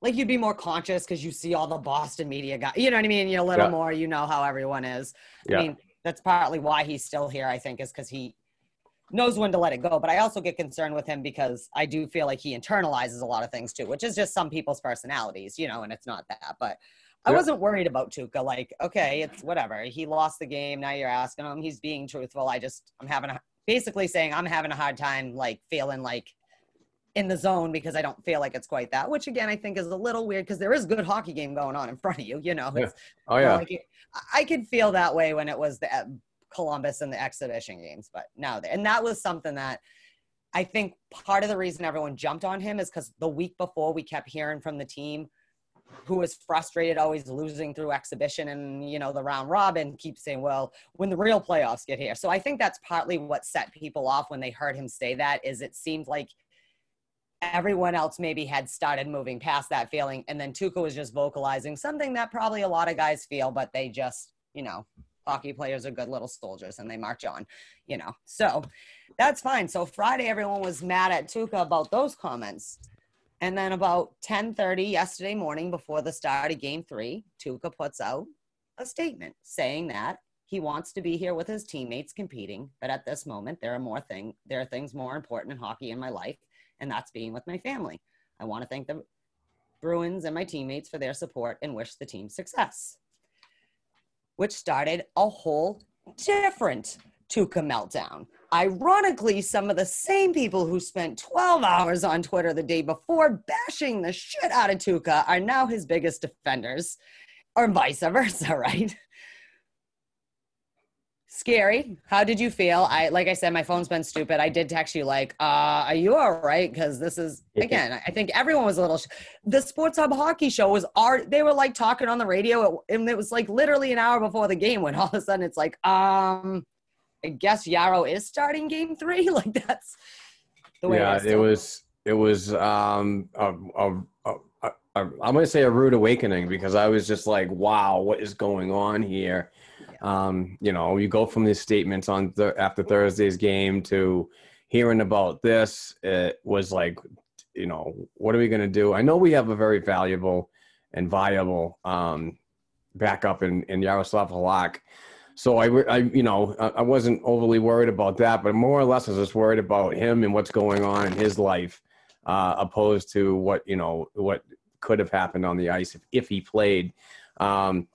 like you'd be more conscious because you see all the Boston media guys. You know what I mean? You're a little Yeah. more, you know how everyone is. Yeah. I mean, that's partly why he's still here, I think, is because he knows when to let it go. But I also get concerned with him because I do feel like he internalizes a lot of things too, which is just some people's personalities, you know, and it's not that. But I Yeah. wasn't worried about Tuukka. Like, okay, it's whatever. He lost the game. Now you're asking him. He's being truthful. I just, I'm having a, basically saying I'm having a hard time, like, feeling like in the zone because I don't feel like it's quite that, which again, I think is a little weird because there is good hockey game going on in front of you, you know. Yeah. Oh yeah. like it- I- could feel that way when it was the Columbus and the exhibition games, but now, and that was something that I think part of the reason everyone jumped on him is because the week before we kept hearing from the team who was frustrated always losing through exhibition and you know the round robin keeps saying well when the real playoffs get here. So i think that's partly what set people off when they heard him say that is it seemed like everyone else maybe had started moving past that feeling and then Tuukka was just vocalizing something that probably a lot of guys feel but they just you know hockey players are good little soldiers and they march on you know so that's fine so friday everyone was mad at Tuukka about those comments and then about 10:30 yesterday morning before the start of game 3, Tuukka puts out a statement saying that he wants to be here with his teammates competing, but at this moment there are more thing there are things more important in hockey in my life, and that's being with my family. I want to thank the Bruins and my teammates for their support and wish the team success. Which started a whole different Tuukka meltdown. Ironically, some of the same people who spent 12 hours on Twitter the day before bashing the shit out of Tuukka are now his biggest defenders, or vice versa, right? Scary. How did you feel? I like I said, my phone's been stupid. I did text you like, uh, "Are you all right?" Because this is again. I think everyone was a little. Sh- the Sports Hub hockey show was art. They were like talking on the radio, and it was like literally an hour before the game when all of a sudden it's like, um, I guess Jaro is starting game three. Like that's the way. yeah, is it was it was um a, a, a, a, I'm gonna say a rude awakening because I was just like, wow, what is going on here? Um, you know, you go from these statements on th- after Thursday's game to hearing about this. It was like, you know, what are we gonna do? I know we have a very valuable and viable um, backup in in Jaroslav Halak. So I, I, you know, I wasn't overly worried about that, but more or less I was just worried about him and what's going on in his life, uh, opposed to what you know what could have happened on the ice if, if he played. Um,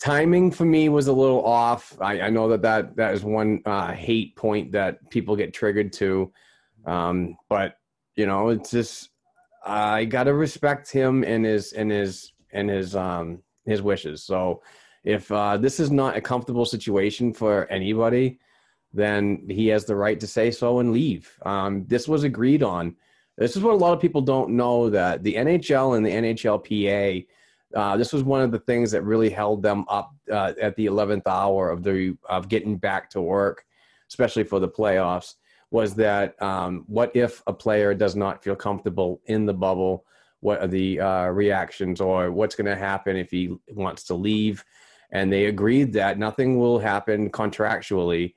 timing for me was a little off. I, I know that that that is one uh, hate point that people get triggered to, um, but you know, it's just I gotta respect him and his and his and his um his wishes. So if uh, this is not a comfortable situation for anybody, then he has the right to say so and leave. Um, this was agreed on. This is what a lot of people don't know that the NHL and the NHLPA, uh, this was one of the things that really held them up uh, at the 11th hour of the of getting back to work, especially for the playoffs. Was that um, what if a player does not feel comfortable in the bubble? What are the uh, reactions, or what's going to happen if he wants to leave? And they agreed that nothing will happen contractually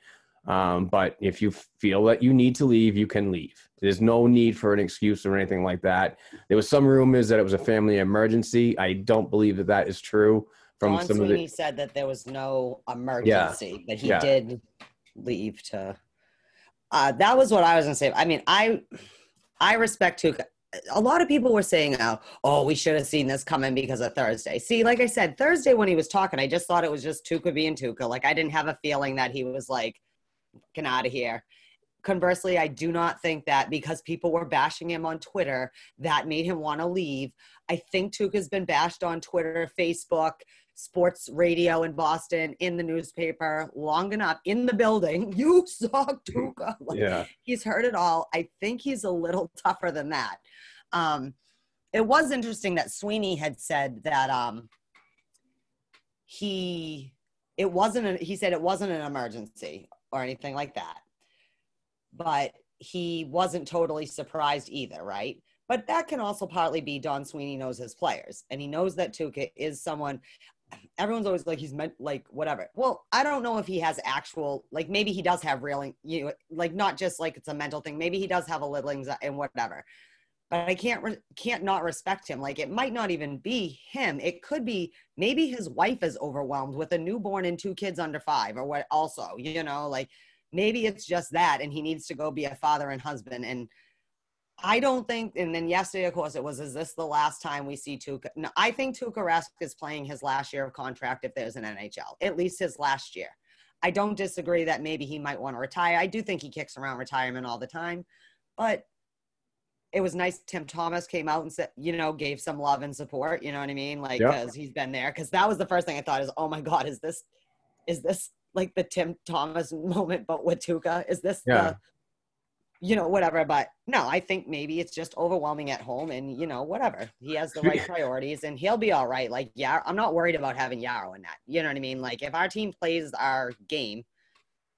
um, but if you feel that you need to leave, you can leave. There's no need for an excuse or anything like that. There was some rumors that it was a family emergency. I don't believe that that is true. From Don some Sweeney of the, said that there was no emergency, yeah, but he yeah. did leave to. Uh, that was what I was gonna say. I mean, I I respect Tuukka. A lot of people were saying, oh, oh, we should have seen this coming because of Thursday. See, like I said, Thursday when he was talking, I just thought it was just Tuukka being Tuukka. Like I didn't have a feeling that he was like get out of here. Conversely, I do not think that because people were bashing him on Twitter, that made him want to leave. I think Tuukka's been bashed on Twitter, Facebook, sports radio in Boston, in the newspaper, long enough in the building. You saw Tuukka. Like, yeah. He's heard it all. I think he's a little tougher than that. Um, it was interesting that Sweeney had said that um, he it wasn't a, he said it wasn't an emergency or anything like that. But he wasn't totally surprised either, right? But that can also partly be Don Sweeney knows his players, and he knows that Tuukka is someone. Everyone's always like he's meant like whatever. Well, I don't know if he has actual like maybe he does have real you know like not just like it's a mental thing. Maybe he does have a little anxiety and whatever. But I can't re- can't not respect him. Like it might not even be him. It could be maybe his wife is overwhelmed with a newborn and two kids under five or what. Also, you know, like maybe it's just that, and he needs to go be a father and husband and I don't think, and then yesterday, of course, it was, is this the last time we see Tuukka? No, I think Tuukka Rask is playing his last year of contract if there's an NHL, at least his last year. I don't disagree that maybe he might want to retire. I do think he kicks around retirement all the time, but it was nice Tim Thomas came out and said, you know, gave some love and support, you know what I mean? Like, yep. cause he's been there. Cause that was the first thing I thought is, oh my God, is this, is this like the Tim Thomas moment, but with Tuukka? Is this yeah. the, you know, whatever. But no, I think maybe it's just overwhelming at home and, you know, whatever. He has the right priorities and he'll be all right. Like, yeah, I'm not worried about having Jaro in that. You know what I mean? Like, if our team plays our game,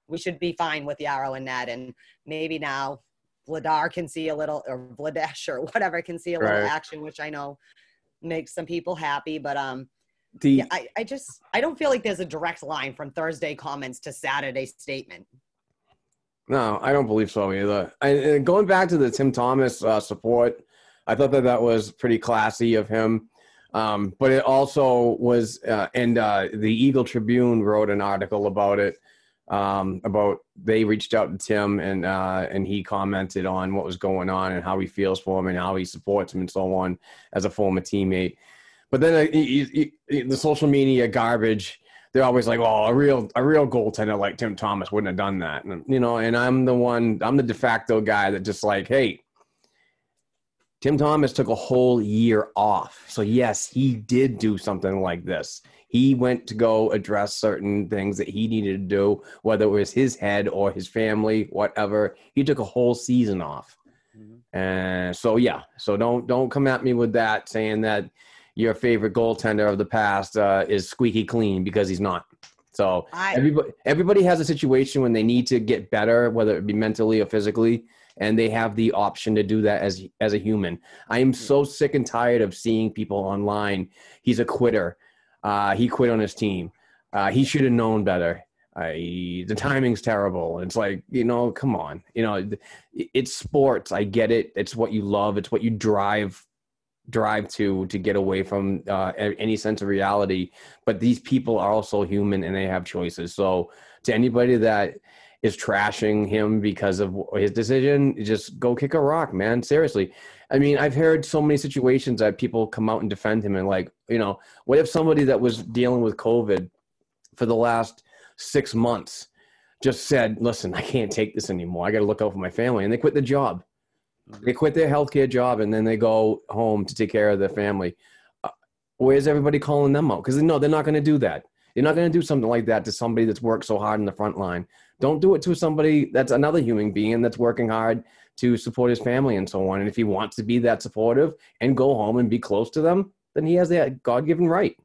we should be fine with Jaro in that. And maybe now Vladar can see a little, or Vladesh or whatever can see a little right. action, which I know makes some people happy. But um, the, yeah, I, I just I don't feel like there's a direct line from Thursday comments to Saturday statement. No, I don't believe so either. And going back to the Tim Thomas uh, support, I thought that that was pretty classy of him. Um, but it also was, uh, and uh, the Eagle Tribune wrote an article about it, um, about they reached out to Tim and uh, and he commented on what was going on and how he feels for him and how he supports him and so on as a former teammate. But then uh, he, he, the social media garbage they're always like, "Oh, a real a real goaltender like Tim Thomas wouldn't have done that." And, you know, and I'm the one, I'm the de facto guy that just like, "Hey, Tim Thomas took a whole year off. So yes, he did do something like this. He went to go address certain things that he needed to do, whether it was his head or his family, whatever. He took a whole season off. Mm-hmm. And so yeah, so don't don't come at me with that saying that your favorite goaltender of the past uh, is squeaky clean because he's not. So I, everybody everybody has a situation when they need to get better, whether it be mentally or physically, and they have the option to do that as as a human. I am so sick and tired of seeing people online. He's a quitter. Uh, he quit on his team. Uh, he should have known better. I, the timing's terrible. It's like, you know, come on. You know, it's sports. I get it. It's what you love. It's what you drive drive to to get away from uh, any sense of reality. But these people are also human and they have choices. So to anybody that is trashing him because of his decision just go kick a rock man. Seriously. I mean i've heard so many situations that people come out and defend him and like you know what if somebody that was dealing with covid for the last six months just said listen i can't take this anymore. I got to look out for my family and they quit the job they quit their healthcare job and then they go home to take care of their family. Uh, where's everybody calling them out? Because no, they're not going to do that. You're not going to do something like that to somebody that's worked so hard in the front line. Don't do it to somebody that's another human being that's working hard to support his family and so on. And if he wants to be that supportive and go home and be close to them, then he has that God given right.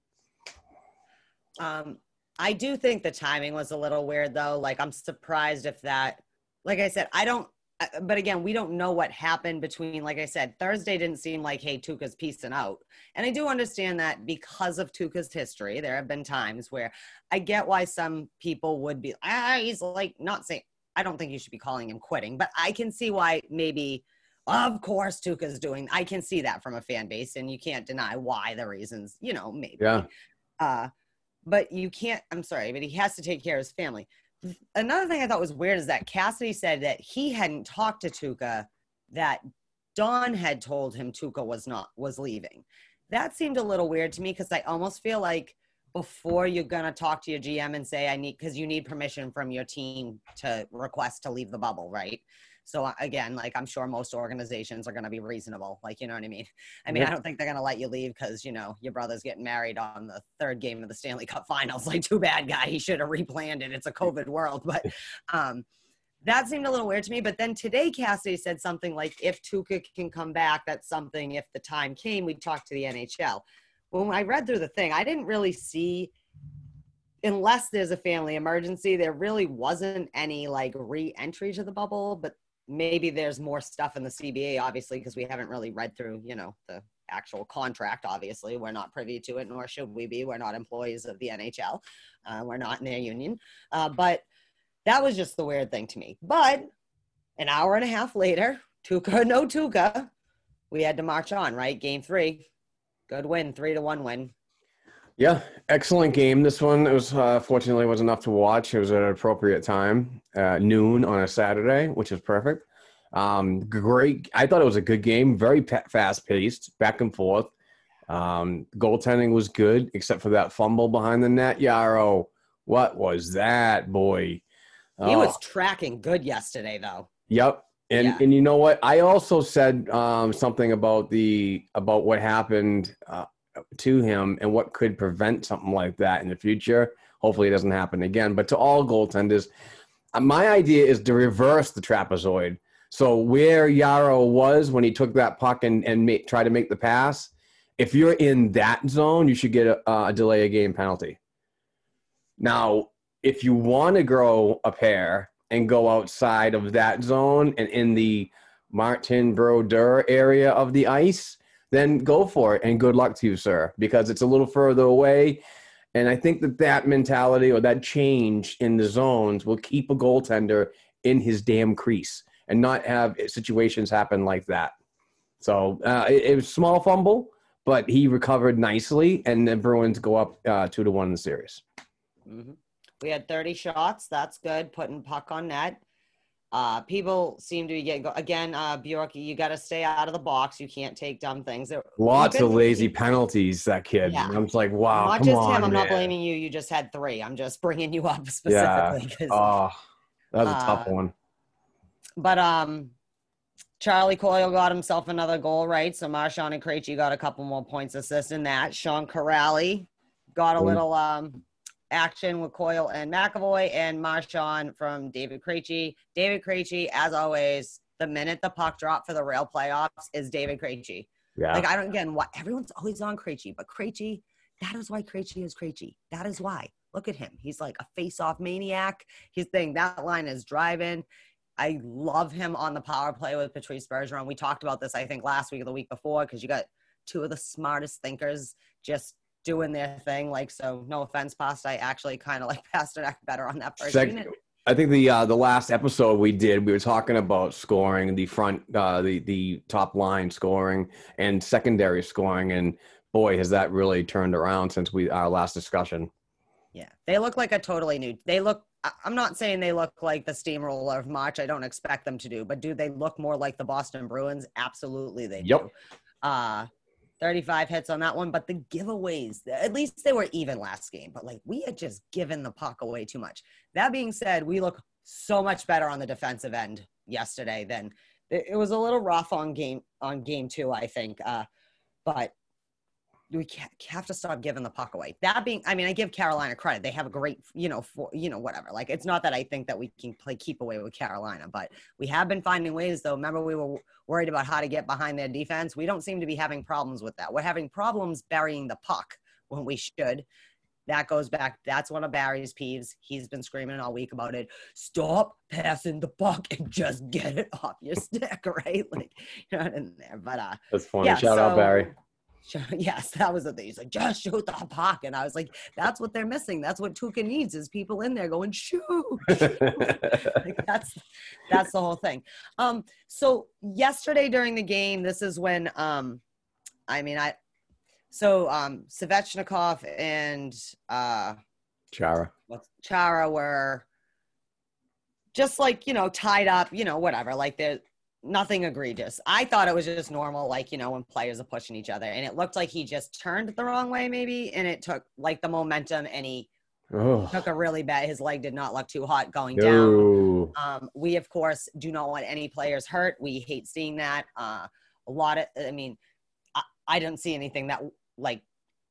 Um, I do think the timing was a little weird though. Like I'm surprised if that, like I said, I don't. Uh, But again, we don't know what happened between. Like I said, Thursday didn't seem like, hey, Tuukka's piecing out, and I do understand that because of Tuukka's history, there have been times where I get why some people would be. Ah, he's like not saying. I don't think you should be calling him quitting, but I can see why maybe. Of course, Tuukka's doing. I can see that from a fan base, and you can't deny why the reasons. You know, maybe. Yeah. Uh, but you can't i'm sorry but he has to take care of his family another thing i thought was weird is that cassidy said that he hadn't talked to Tuukka that don had told him Tuukka was not was leaving. That seemed a little weird to me because i almost feel like before you're gonna talk to your gm and say i need because you need permission from your team to request to leave the bubble right so again like i'm sure most organizations are gonna be reasonable like you know what i mean i mean i don't think they're gonna let you leave because you know your brother's getting married on the third game of the stanley cup finals like too bad guy he should have replanned it it's a covid world but um that seemed a little weird to me. But then today, Cassidy said something like, if Tuukka can come back, that's something, if the time came, we'd talk to the NHL. When I read through the thing, I didn't really see, unless there's a family emergency, there really wasn't any like re entry to the bubble. But maybe there's more stuff in the CBA, obviously, because we haven't really read through, you know, the actual contract. Obviously, we're not privy to it, nor should we be. We're not employees of the NHL, uh, we're not in their union. Uh, but that was just the weird thing to me. But an hour and a half later, Tuukka, no Tuukka, we had to march on, right? Game three, good win, three to one win. Yeah, excellent game. This one it was uh, fortunately was enough to watch. It was at an appropriate time, uh, noon on a Saturday, which is perfect. Um, great. I thought it was a good game, very pa- fast paced, back and forth. Um, goaltending was good, except for that fumble behind the net. Jaro, what was that, boy? He Oh. was tracking good yesterday, though. Yep. And Yeah. and you know what? I also said um, something about the about what happened uh, to him and what could prevent something like that in the future. Hopefully, it doesn't happen again. But to all goaltenders, uh, my idea is to reverse the trapezoid. So where Jaro was when he took that puck and and try to make the pass, if you're in that zone, you should get a, a delay a game penalty. Now, if you want to grow a pair and go outside of that zone and in the Martin Brodeur area of the ice, then go for it and good luck to you, sir, because it's a little further away. And I think that that mentality or that change in the zones will keep a goaltender in his damn crease and not have situations happen like that. So uh, it, it was a small fumble, but he recovered nicely, and the Bruins go up uh, two to one in the series. Mhm. We had 30 shots. That's good. Putting puck on net. Uh, people seem to be getting go- again. Uh, Bjork, you got to stay out of the box. You can't take dumb things. There- Lots of lazy penalties, that kid. Yeah. I'm just like, wow. not just on, him. I'm not blaming you. You just had three. I'm just bringing you up specifically. Yeah. Oh, that was a tough Uh, one. But um, Charlie Coyle got himself another goal, right? So Marchand and Krejci got a couple more points assist in that. Sean Kuraly got a little um action with Coyle and McAvoy, and Marchand from David Krejci. David Krejci, as always, the minute the puck drop for the rail playoffs is David Krejci. Yeah. Like I don't again what everyone's always on Krejci, but Krejci, that is why Krejci is Krejci. That is why. Look at him. He's like a face-off maniac. He's thinking that line is driving. I love him on the power play with Patrice Bergeron. We talked about this, I think, last week or the week before, because you got two of the smartest thinkers just doing their thing. Like, so no offense, Pasta. I actually kind of like Pastrnak better on that first Sec- unit. I think the uh, the last episode we did, we were talking about scoring, the front, uh, the the top line scoring, and secondary scoring, and boy, has that really turned around since we our last discussion. Yeah, they look like a totally new. They look. I'm not saying they look like the steamroller of March. I don't expect them to do, but do they look more like the Boston Bruins? Absolutely, they Yep. do. Uh 35 hits on that one, but the giveaways, at least they were even last game. But like we had just given the puck away too much. That being said, we look so much better on the defensive end yesterday than it was a little rough on game on game two, I think. Uh, but we have to stop giving the puck away. That being, I mean, I give Carolina credit; they have a great, you know, for you know, whatever. Like, it's not that I think that we can play keep away with Carolina, but we have been finding ways. Though, remember, we were worried about how to get behind their defense. We don't seem to be having problems with that. We're having problems burying the puck when we should. That goes back. That's one of Barry's peeves. He's been screaming all week about it. Stop passing the puck and just get it off your stick, right? Like, you're not in there. But uh, That's funny. Yeah, Shout out Barry. Yes, that was the thing. He's like, just shoot the puck. And I was like, that's what they're missing. That's what Tuukka needs is people in there going, shoot. like that's that's the whole thing. Um, so yesterday during the game, this is when um I mean I so um Svechnikov and uh Chara. Chara were just like, you know, tied up, you know, whatever. Like they're nothing egregious. I thought it was just normal, like, you know, when players are pushing each other. And it looked like he just turned the wrong way, maybe. And it took like the momentum and he Oh. took a really bad his leg did not look too hot going down. Um, we of course do not want any players hurt. We hate seeing that. Uh, a lot of, I mean, I, I didn't see anything that like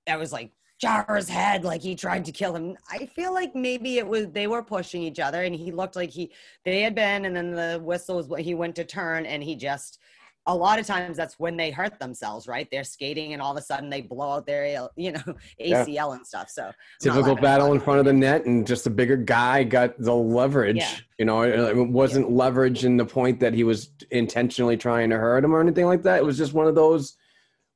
that was like Chara's head, like he tried to kill him. I feel like maybe it was they were pushing each other, and he looked like he they had been, and then the whistle was what he went to turn, and he just. A lot of times that's when they hurt themselves, right? They're skating and all of a sudden they blow out their, you know, Yeah. ACL and stuff. So Typical battle in front of the net, and just a bigger guy got the leverage. Yeah. You know, it wasn't leverage in the point that he was intentionally trying to hurt him or anything like that. It was just one of those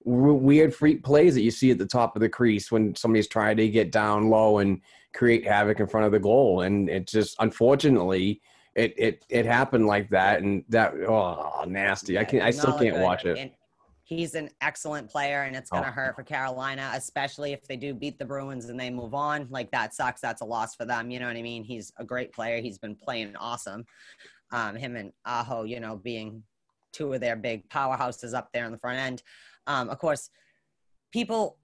weird freak plays that you see at the top of the crease when somebody's trying to get down low and create havoc in front of the goal. And it just, unfortunately, it it it happened like that, and that oh nasty. I can I still can't watch it. And he's an excellent player, and it's going to Oh. hurt for Carolina, especially if they do beat the Bruins and they move on. Like that sucks. That's a loss for them. You know what I mean? He's a great player. He's been playing awesome. Um, him and Aho, you know, being two of their big powerhouses up there in the front end. Um, of course, people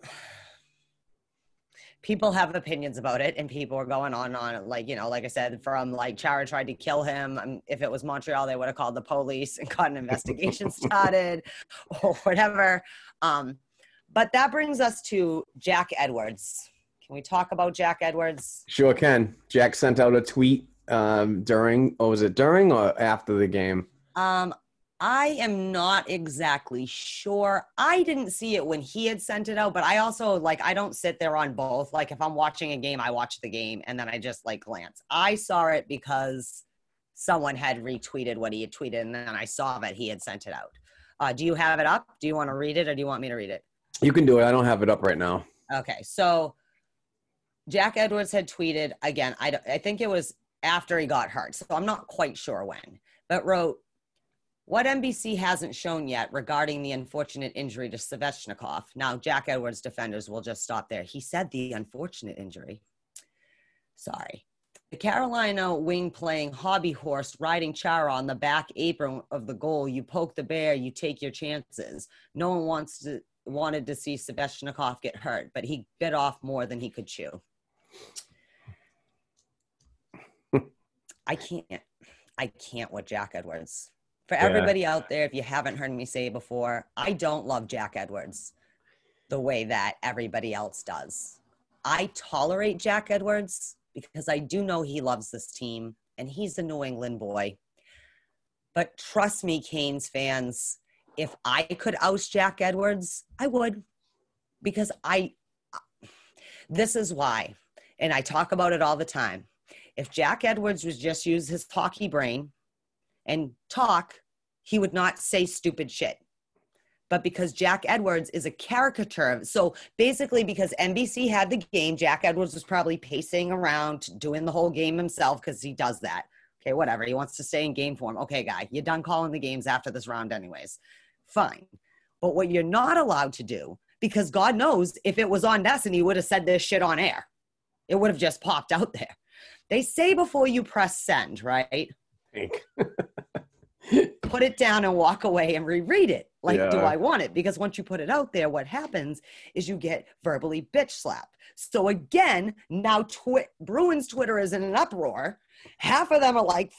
people have opinions about it and people are going on on like you know like i said from like chara tried to kill him um, if it was montreal they would have called the police and got an investigation started or whatever um, but that brings us to jack edwards can we talk about jack edwards Sure can. Jack sent out a tweet um, during, or was it during or after the game? Um, I am not exactly sure. I didn't see it when he had sent it out, but I also like I don't sit there on both. Like if I'm watching a game, I watch the game and then I just like glance. I saw it because someone had retweeted what he had tweeted, and then I saw that he had sent it out. Uh, do you have it up? Do you want to read it, or do you want me to read it? You can do it. I don't have it up right now. Okay, so Jack Edwards had tweeted again. I, don't- I think it was after he got hurt, so I'm not quite sure when, but wrote, "What NBC hasn't shown yet regarding the unfortunate injury to Svechnikov." Now, Jack Edwards defenders will just stop there. He said the unfortunate injury. Sorry. The Carolina wing playing hobby horse riding Chara on the back apron of the goal. You poke the bear, you take your chances. No one wants to wanted to see Svechnikov get hurt, but he bit off more than he could chew. I can't. I can't with Jack Edwards. For Yeah. everybody out there, if you haven't heard me say before, I don't love Jack Edwards the way that everybody else does. I tolerate Jack Edwards because I do know he loves this team and he's a New England boy. But trust me, Canes fans, if I could oust Jack Edwards, I would because I, this is why. And I talk about it all the time. If Jack Edwards was just use his hockey brain and talk, he would not say stupid shit. But because Jack Edwards is a caricature so basically because NBC had the game, Jack Edwards was probably pacing around doing the whole game himself because he does that. Okay, whatever. He wants to stay in game form. Okay, guy, you're done calling the games after this round, anyways. Fine. But what you're not allowed to do, because God knows if it was on he would have said this shit on air. It would have just popped out there. They say before you press send, right? Pink. Put it down and walk away and reread it. Like, do I want it? Because once you put it out there, what happens is you get verbally bitch slapped. So again, now twi- Bruins Twitter is in an uproar. Half of them are like,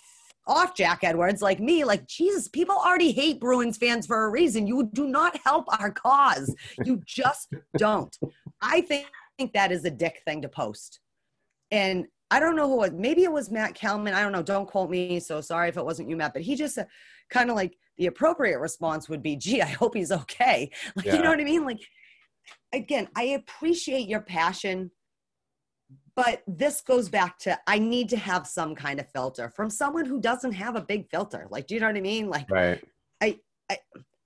off Jack Edwards, like me, like Jesus, people already hate Bruins fans for a reason. You do not help our cause. You just don't. I think, think that is a dick thing to post. And I don't know who it was. Maybe it was Matt Kalman. I don't know. Don't quote me. So sorry if it wasn't you, Matt. But he just uh, kind of like the appropriate response would be, gee, I hope he's okay. Like, Yeah. you know what I mean? Like, again, I appreciate your passion, but this goes back to I need to have some kind of filter from someone who doesn't have a big filter. Like, do you know what I mean? Like, Right. I I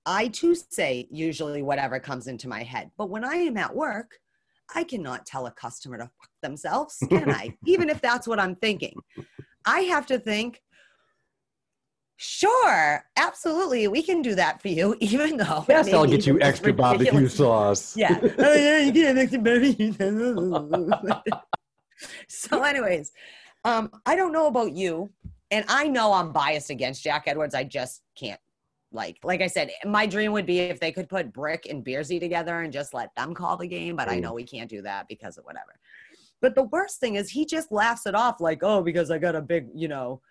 I too say usually whatever comes into my head, but when I am at work, I cannot tell a customer to fuck themselves, can I? Even if that's what I'm thinking. I have to think, sure, absolutely, we can do that for you, even though. Yes, I'll get you extra barbecue sauce. Yeah. oh, yeah, you have extra barbecue so, anyways, um, I don't know about you, and I know I'm biased against Jack Edwards. I just can't. Like, like I said, my dream would be if they could put Brick and Beersy together and just let them call the game. But I know we can't do that because of whatever. But the worst thing is he just laughs it off like, oh, because I got a big, you know,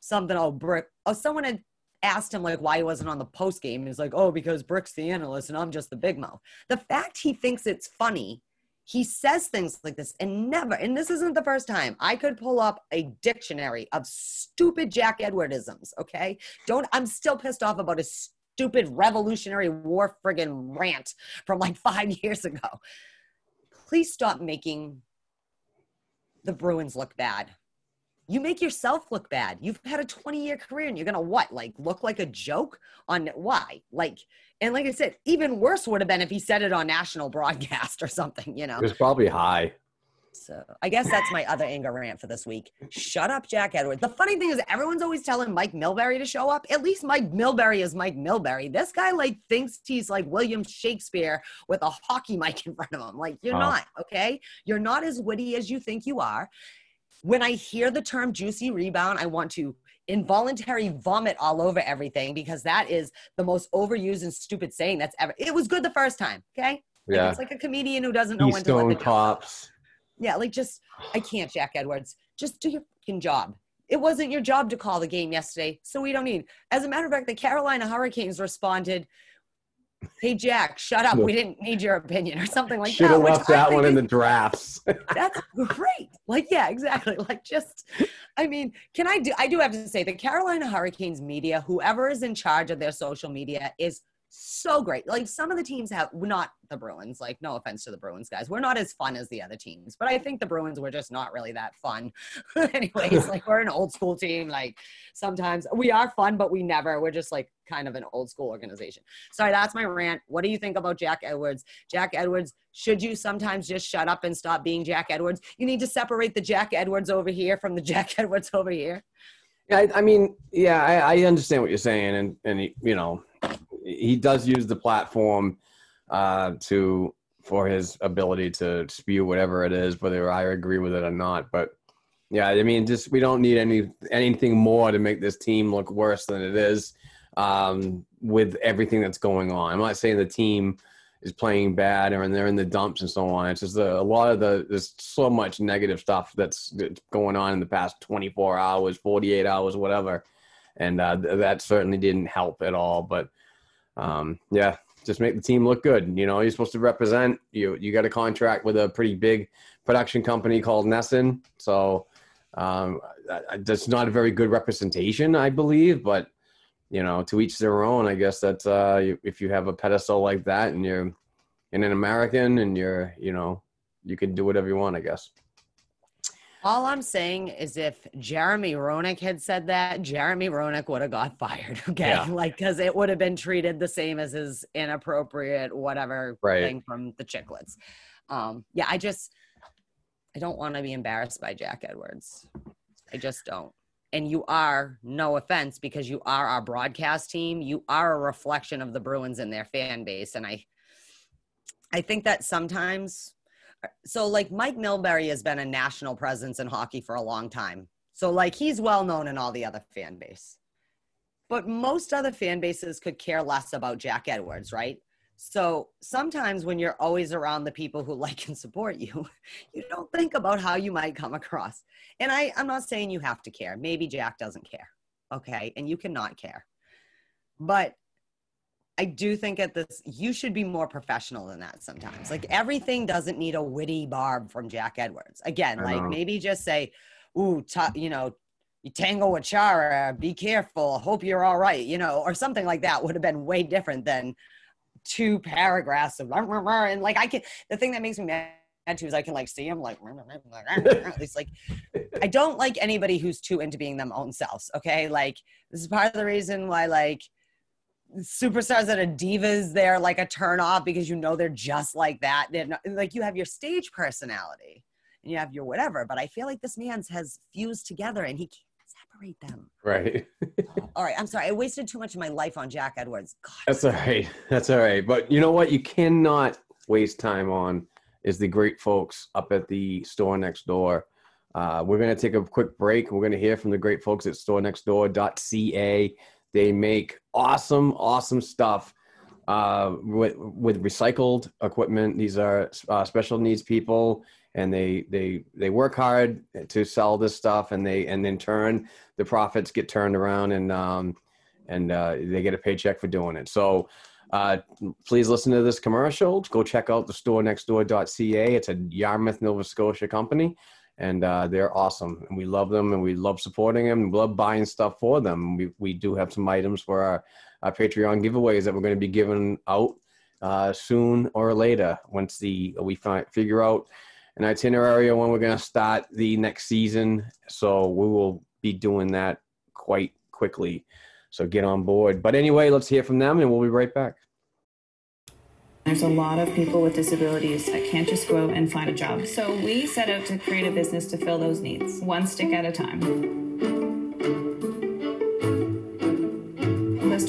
something. Oh, Brick. Oh, someone had asked him like why he wasn't on the post game. He's like, oh, because Brick's the analyst and I'm just the big mouth. The fact he thinks it's funny, he says things like this and never, and this isn't the first time. I could pull up a dictionary of stupid Jack Edwardisms, okay? Don't, I'm still pissed off about a stupid Revolutionary War friggin' rant from like five years ago. Please stop making the Bruins look bad. You make yourself look bad. You've had a 20 year career and you're to what? Like look like a joke on why? Like, and like I said, even worse would have been if he said it on national broadcast or something, you know? It was probably high. So I guess that's my other anger rant for this week. Shut up, Jack Edwards. The funny thing is, everyone's always telling Mike Milbury to show up. At least Mike Milbury is Mike Milbury. This guy like thinks he's like William Shakespeare with a hockey mic in front of him. Like you're Oh. not, okay? You're not as witty as you think you are. When I hear the term juicy rebound, I want to involuntary vomit all over everything because that is the most overused and stupid saying that's ever. It was good the first time, okay? Like, Yeah. It's like a comedian who doesn't know when to let Keystone. Cops. Yeah, like just I can't, Jack Edwards. Just do your fucking job. It wasn't your job to call the game yesterday, so we don't need. As a matter of fact, the Carolina Hurricanes responded, "Hey Jack, shut up. We didn't need your opinion," or something like Should that. Should have left that one in the drafts. that's great. Like, yeah, exactly. Like, just, I mean, can I do, I do have to say, the Carolina Hurricanes media, whoever is in charge of their social media, is so great. Like, some of the teams have, not the Bruins, like, no offense to the Bruins guys, we're not as fun as the other teams, but I think the Bruins were just not really that fun. Anyways, like, we're an old school team. Like, sometimes we are fun, but we never, we're just like kind of an old school organization. Sorry, that's my rant. What do you think about Jack Edwards? Jack Edwards, should you sometimes just shut up and stop being Jack Edwards? You need to separate the Jack Edwards over here from the Jack Edwards over here. Yeah, I, I mean, yeah, I, I understand what you're saying, and and you know, he does use the platform uh, to for his ability to spew whatever it is, whether I agree with it or not. But yeah, I mean, just we don't need any anything more to make this team look worse than it is um, with everything that's going on. I'm not saying the team is playing bad or they're in the dumps and so on. It's just a, a lot of the there's so much negative stuff that's, that's going on in the past 24 hours, 48 hours, whatever, and uh, th- that certainly didn't help at all. But um, yeah, just make the team look good. You know, you're supposed to represent. You you got a contract with a pretty big production company called NESN, so um, that's not a very good representation, I believe. But you know, to each their own. I guess that's uh, if you have a pedestal like that and you're and an American and you're you know you can do whatever you want. I guess. All I'm saying is if Jeremy Roenick had said that, Jeremy Roenick would have got fired. Okay. Yeah. Like, because it would have been treated the same as his inappropriate, whatever Right. thing from the Chiclets. Um, yeah, I just, I don't want to be embarrassed by Jack Edwards. I just don't. And you are, no offense, because you are our broadcast team. You are a reflection of the Bruins and their fan base. And I, I think that sometimes so like Mike Milbury has been a national presence in hockey for a long time. So like he's well known in all the other fan base. But most other fan bases could care less about Jack Edwards, right? So sometimes when you're always around the people who like and support you, you don't think about how you might come across. And I, I'm not saying you have to care. Maybe Jack doesn't care. Okay. And you cannot care. But I do think at this, you should be more professional than that sometimes. Like everything doesn't need a witty barb from Jack Edwards. Again, like maybe just say, ooh, ta- you know, you tango with Chara, be careful, hope you're all right, you know, or something like that would have been way different than two paragraphs of, and like I can, the thing that makes me mad too is I can like see him like, it's like, I don't like anybody who's too into being them own selves. Okay. Like this is part of the reason why like superstars that are divas, they're like a turn off because you know they're just like that. They're not, like you have your stage personality and you have your whatever. But I feel like this man's has fused together and he can't separate them. Right. All right, I'm sorry. I wasted too much of my life on Jack Edwards. God. That's all right. That's all right. But you know what? You cannot waste time on is the great folks up at the store next door. Uh, we're going to take a quick break. We're going to hear from the great folks at store next storenextdoor.ca. They make awesome, awesome stuff uh, with, with recycled equipment. These are uh, special needs people, and they they they work hard to sell this stuff, and they and in turn the profits get turned around, and um, and uh, they get a paycheck for doing it. So. Uh, please listen to this commercial. Go check out the store nextdoor.ca. It's a Yarmouth, Nova Scotia company, and uh, they're awesome. And we love them, and we love supporting them. We love buying stuff for them. We we do have some items for our, our Patreon giveaways that we're going to be giving out uh, soon or later once the we find figure out an itinerary when we're going to start the next season. So we will be doing that quite quickly. So get on board. But anyway, let's hear from them and we'll be right back. There's a lot of people with disabilities that can't just go out and find a job. So we set out to create a business to fill those needs, one stick at a time.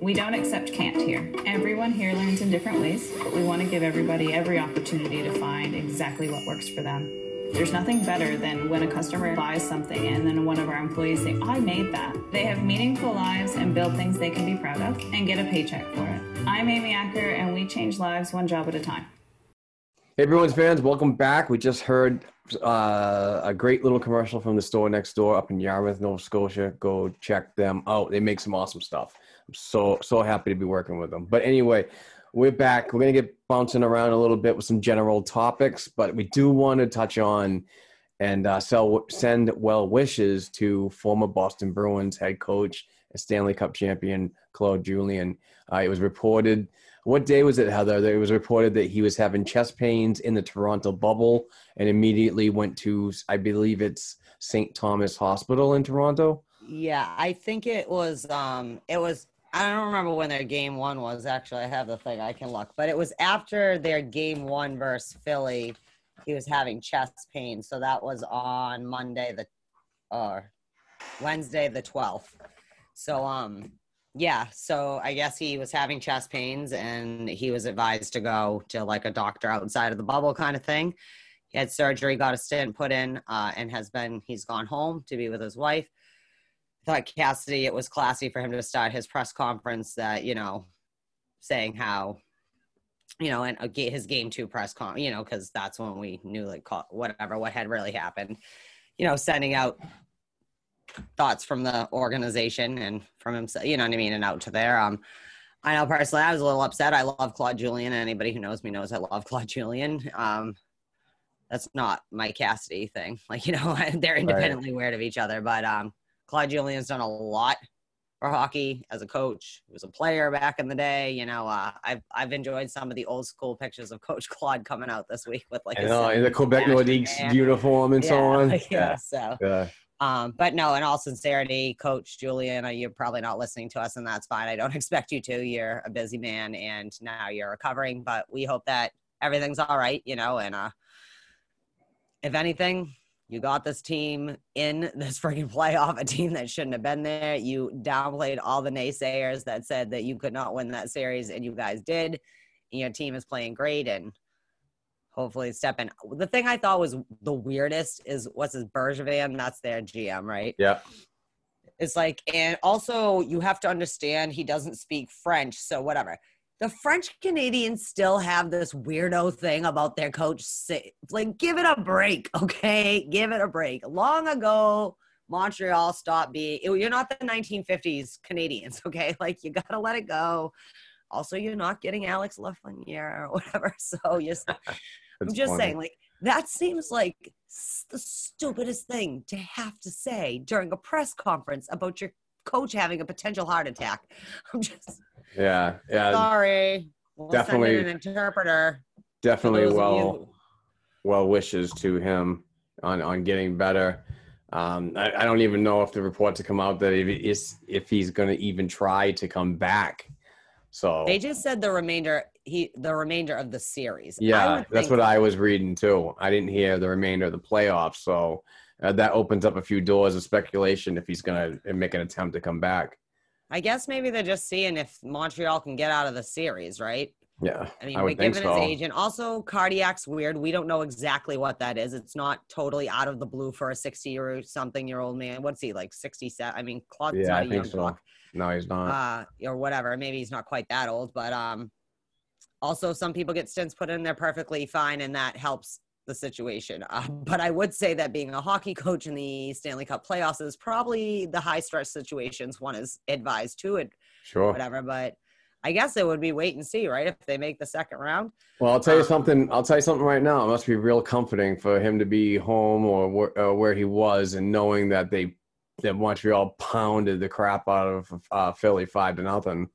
We don't accept can't here. Everyone here learns in different ways, but we want to give everybody every opportunity to find exactly what works for them. There's nothing better than when a customer buys something and then one of our employees say, I made that. They have meaningful lives and build things they can be proud of and get a paycheck for it. I'm Amy Acker and we change lives one job at a time. Hey, everyone's fans, welcome back. We just heard uh, a great little commercial from the store next door up in Yarmouth, Nova Scotia. Go check them out. They make some awesome stuff. So so happy to be working with them. But anyway, we're back. We're gonna get bouncing around a little bit with some general topics, but we do want to touch on and uh, sell, send well wishes to former Boston Bruins head coach and Stanley Cup champion Claude Julien. Uh, it was reported. What day was it, Heather? It was reported that he was having chest pains in the Toronto bubble and immediately went to, I believe it's St. Thomas Hospital in Toronto. Yeah, I think it was um it was I don't remember when their game one was actually. I have the thing I can look, but it was after their game one versus Philly. He was having chest pain, so that was on Monday the or Wednesday the twelfth. So um yeah, so I guess he was having chest pains and he was advised to go to like a doctor outside of the bubble kind of thing. He had surgery, got a stent put in, uh, and has been he's gone home to be with his wife thought Cassidy, it was classy for him to start his press conference that, you know, saying how, you know, and his game two press con, you know, because that's when we knew like whatever, what had really happened, you know, sending out thoughts from the organization and from himself, you know what I mean, and out to there. Um, I know personally, I was a little upset. I love Claude Julien. Anybody who knows me knows I love Claude Julien. Um, that's not my Cassidy thing. Like, you know, they're independently aware of each other, but um, Claude Julien's done a lot for hockey as a coach. He was a player back in the day. You know, uh, I've I've enjoyed some of the old school pictures of Coach Claude coming out this week with like I know, in the Quebec Nordiques uniform and so on. Yeah, so Yeah. um, but no, in all sincerity, Coach Julian, uh, you're probably not listening to us, and that's fine. I don't expect you to. You're a busy man, and now you're recovering. But we hope that everything's all right, you know. And uh, if anything, You got this team in this freaking playoff, a team that shouldn't have been there. You downplayed all the naysayers that said that you could not win that series, and you guys did. Your team is playing great, and hopefully step in. The thing I thought was the weirdest is what's his Bergevin? That's their GM, right? Yeah. It's like, and also you have to understand he doesn't speak French, so whatever. The French Canadians still have this weirdo thing about their coach. Say, like, give it a break, okay? Give it a break. Long ago, Montreal stopped being. You're not the 1950s Canadiens, okay? Like, you gotta let it go. Also, you're not getting Alex Lafreniere or whatever. So you're. I'm just funny. saying, like, that seems like s- the stupidest thing to have to say during a press conference about your coach having a potential heart attack. I'm just Yeah, yeah, sorry. We'll send in definitely- an interpreter. definitely well well wishes to him on on getting better. Um, I, I don't even know if the reports have come out that if, if he's going to even try to come back. So They just said the remainder. He the remainder of the series. Yeah, that's what I was reading too. I didn't hear the remainder of the playoffs, so uh, that opens up a few doors of speculation if he's going to make an attempt to come back. I guess maybe they're just seeing if Montreal can get out of the series, right? Yeah, I mean, I we're would think given so. his agent. Also, cardiac's weird. We don't know exactly what that is. It's not totally out of the blue for a 60 or something year old man. What's he like 67? I mean, Claude's Yeah, not I a think young so. No, he's not. uh, or whatever. Maybe he's not quite that old, but um, also some people get stints put in there perfectly fine, and that helps the situation. Uh, but I would say that being a hockey coach in the Stanley Cup playoffs is probably the high stress situations one is advised to it, sure. whatever. But I guess it would be wait and see, right? If they make the second round. Well, I'll tell you Um, something. I'll tell you something right now. It must be real comforting for him to be home or where, uh, where he was, and knowing that they that Montreal pounded the crap out of uh, Philly five to nothing.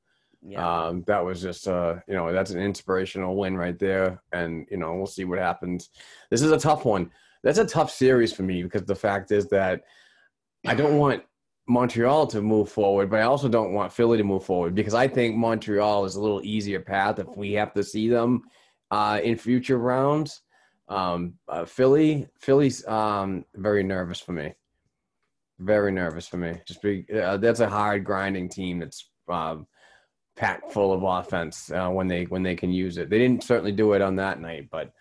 Yeah. Um, that was just uh, you know that's an inspirational win right there, and you know we'll see what happens. This is a tough one. That's a tough series for me because the fact is that I don't want Montreal to move forward, but I also don't want Philly to move forward because I think Montreal is a little easier path if we have to see them uh, in future rounds. Um, uh, Philly, Philly's um, very nervous for me. Very nervous for me. Just be uh, that's a hard grinding team that's um, packed full of offense uh, when they when they can use it. They didn't certainly do it on that night, but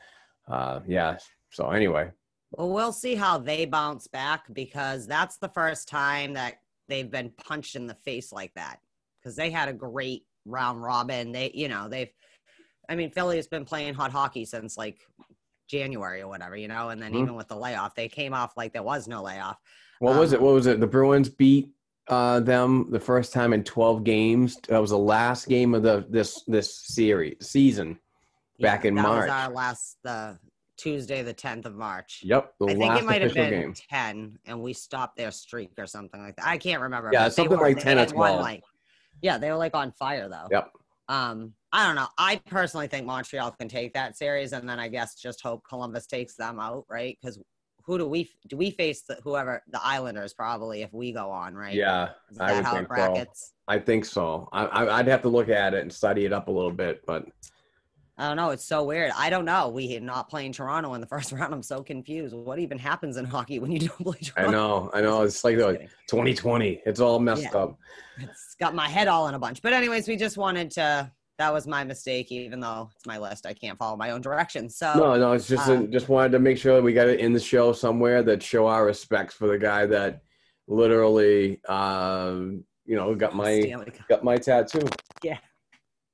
uh, yeah. So anyway, Well, we'll see how they bounce back because that's the first time that they've been punched in the face like that. Because they had a great round robin. They, you know, they've, I mean, Philly has been playing hot hockey since like January or whatever, you know, and then Mhm. even with the layoff, they came off like there was no layoff. what was it? Um, What was it? The Bruins beat uh, them the first time in 12 games. That was the last game of the this this series season. Back in that March. was our last, the Tuesday, the 10th of March. Yep, the I think it might have been game. 10 and we stopped their streak or something like that. I can't remember. Yeah, something were- like 10 or had won, 12. Like, yeah, they were like on fire though. Yep. Um, I don't know. I personally think Montreal can take that series, and then I guess just hope Columbus takes them out, right? Because who do we do we face? The, whoever the Islanders probably if we go on, right? Yeah, Is I would how think so. I think so. I, I, I'd have to look at it and study it up a little bit, but I don't know. It's so weird. I don't know. We are not playing Toronto in the first round. I'm so confused. What even happens in hockey when you don't play I know, I know. It's like Just the 2020. It's all messed Yeah. up. It's got my head all in a bunch. But anyways, we just wanted to. That was my mistake, even though it's my list. I can't follow my own directions. So No, no, it's just um, just wanted to make sure we got it in the show somewhere that show our respects for the guy that literally, um, you know, got my got my tattoo. Yeah.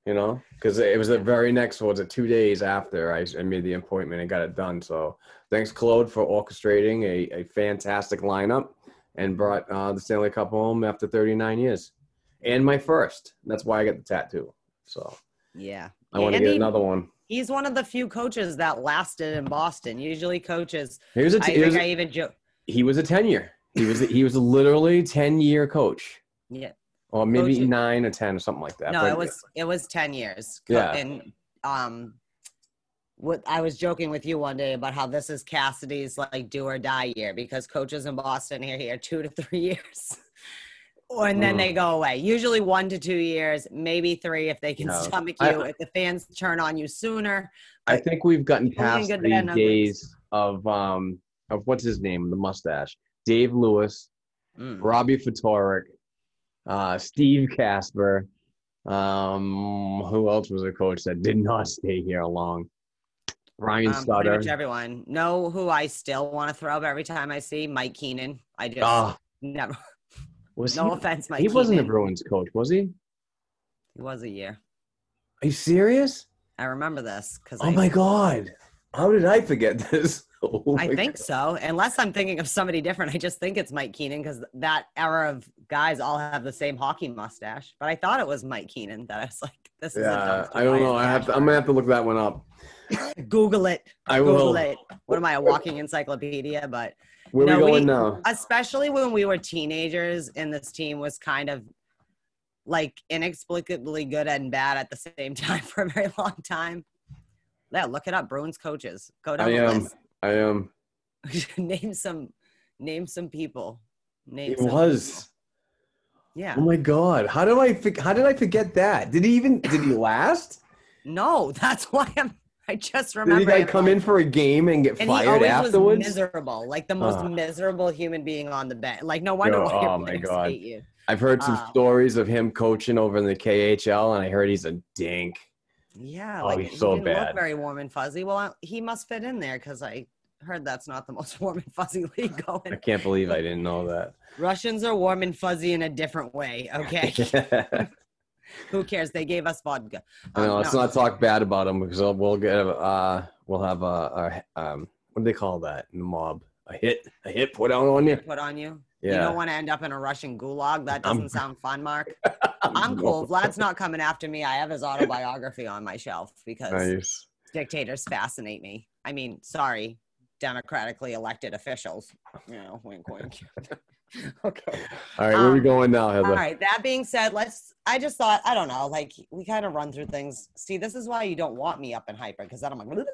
You know, because it was the very next was it two days after I, I made the appointment and got it done. So thanks, Claude, for orchestrating a, a fantastic lineup and brought uh, the Stanley Cup home after 39 years, and my first. That's why I got the tattoo. So Yeah. I want to get he- another one. He's one of the few coaches that lasted in Boston. Usually, coaches. He was a I t- think was, I even joke. he was a 10 year. He was he was a literally 10 year coach. Yeah. Or maybe nine or ten or something like that. No, But it was it was ten years. Yeah. And um, what I was joking with you one day about how this is Cassidy's like do or die year because coaches in Boston are here two to three years. Or, and then Mm. they go away. Usually one to two years, maybe three if they can No. stomach I- you. if the fans turn on you sooner, I think we've gotten past the bad numbers. days of um of what's his name, the mustache, Dave Lewis, Mm. Robbie Ftorek, uh, Steve Kasper. Um, who else was a coach that did not stay here long? Ryan Um, pretty Sutter. much everyone. Know who I still want to throw up every time I see Mike Keenan. I just Ah, never. Was no he? offense, Mike. He wasn't the Keenan. Bruins coach, was he? He was a year. Are you serious? I remember this because Oh my god! How did I forget this? Oh I think so. Unless I'm thinking of somebody different, I just think it's Mike Keenan because that era of guys all have the same hockey mustache. But I thought it was Mike Keenan that I was like, this is a Yeah, I don't know. I have. To. I'm gonna have to look that one up. Google it. I Google will. it. What am I, a walking encyclopedia? But Where No, we we- now? especially when we were teenagers and this team was kind of like inexplicably good and bad at the same time for a very long time. Yeah, look it up. Bruins coaches. Go down I the am. list. I am. name some name some people. Name It was. Yeah. Oh my god! How did I? How did I forget that? Did he even? Did he last? No, that's why I'm I just Did remember he like him, come like- in for a game and get and he fired always afterwards? was miserable, like the most Ah. miserable human being on the bench. Like no wonder Yo, why your oh my God. hate you. I've heard some Ah. stories of him coaching over in the KHL, and I heard he's a dink. Yeah, Oh, like he's he so didn't bad. look very warm and fuzzy. Well, I- he must fit in there because I heard that's not the most warm and fuzzy league going. I can't believe I didn't know that. Russians are warm and fuzzy in a different way. Okay, I who cares? They gave us vodka. Um, Let's no. not talk bad about them because we'll- get. Uh, we'll have a, a um. What do they call that in the mob? A hit. A hit put out on you. put on you. Yeah. You don't want to end up in a Russian gulag. That I'm- doesn't sound fun, Mark. I'm cool. Vlad's not coming after me. I have his autobiography on my shelf because Nice. dictators fascinate me. I mean, sorry, democratically elected officials. You know, wink, wink. okay. All right, where are we Um, going now, Heather? All right. That being said, let's. I just thought I don't know. Like we kind of run through things. See, this is why you don't want me up and hyper because then I'm like,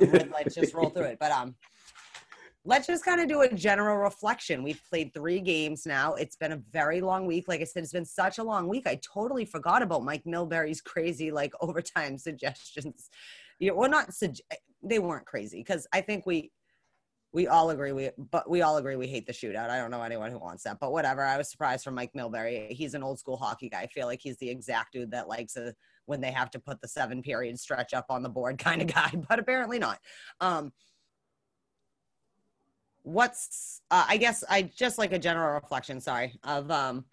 let's just roll through it. But um, let's just kind of do a general reflection. We've played three games now. It's been a very long week. Like I said, it's been such a long week. I totally forgot about Mike Milbury's crazy like overtime suggestions. You know, well, not sug- they weren't crazy because I think we we all agree we but we all agree we hate the shootout. I don't know anyone who wants that, but whatever. I was surprised from Mike Milbury. He's an old school hockey guy. I feel like he's the exact dude that likes a when they have to put the seven period stretch up on the board kind of guy, but apparently not. Um what's uh, I guess I just like a general reflection, sorry, of um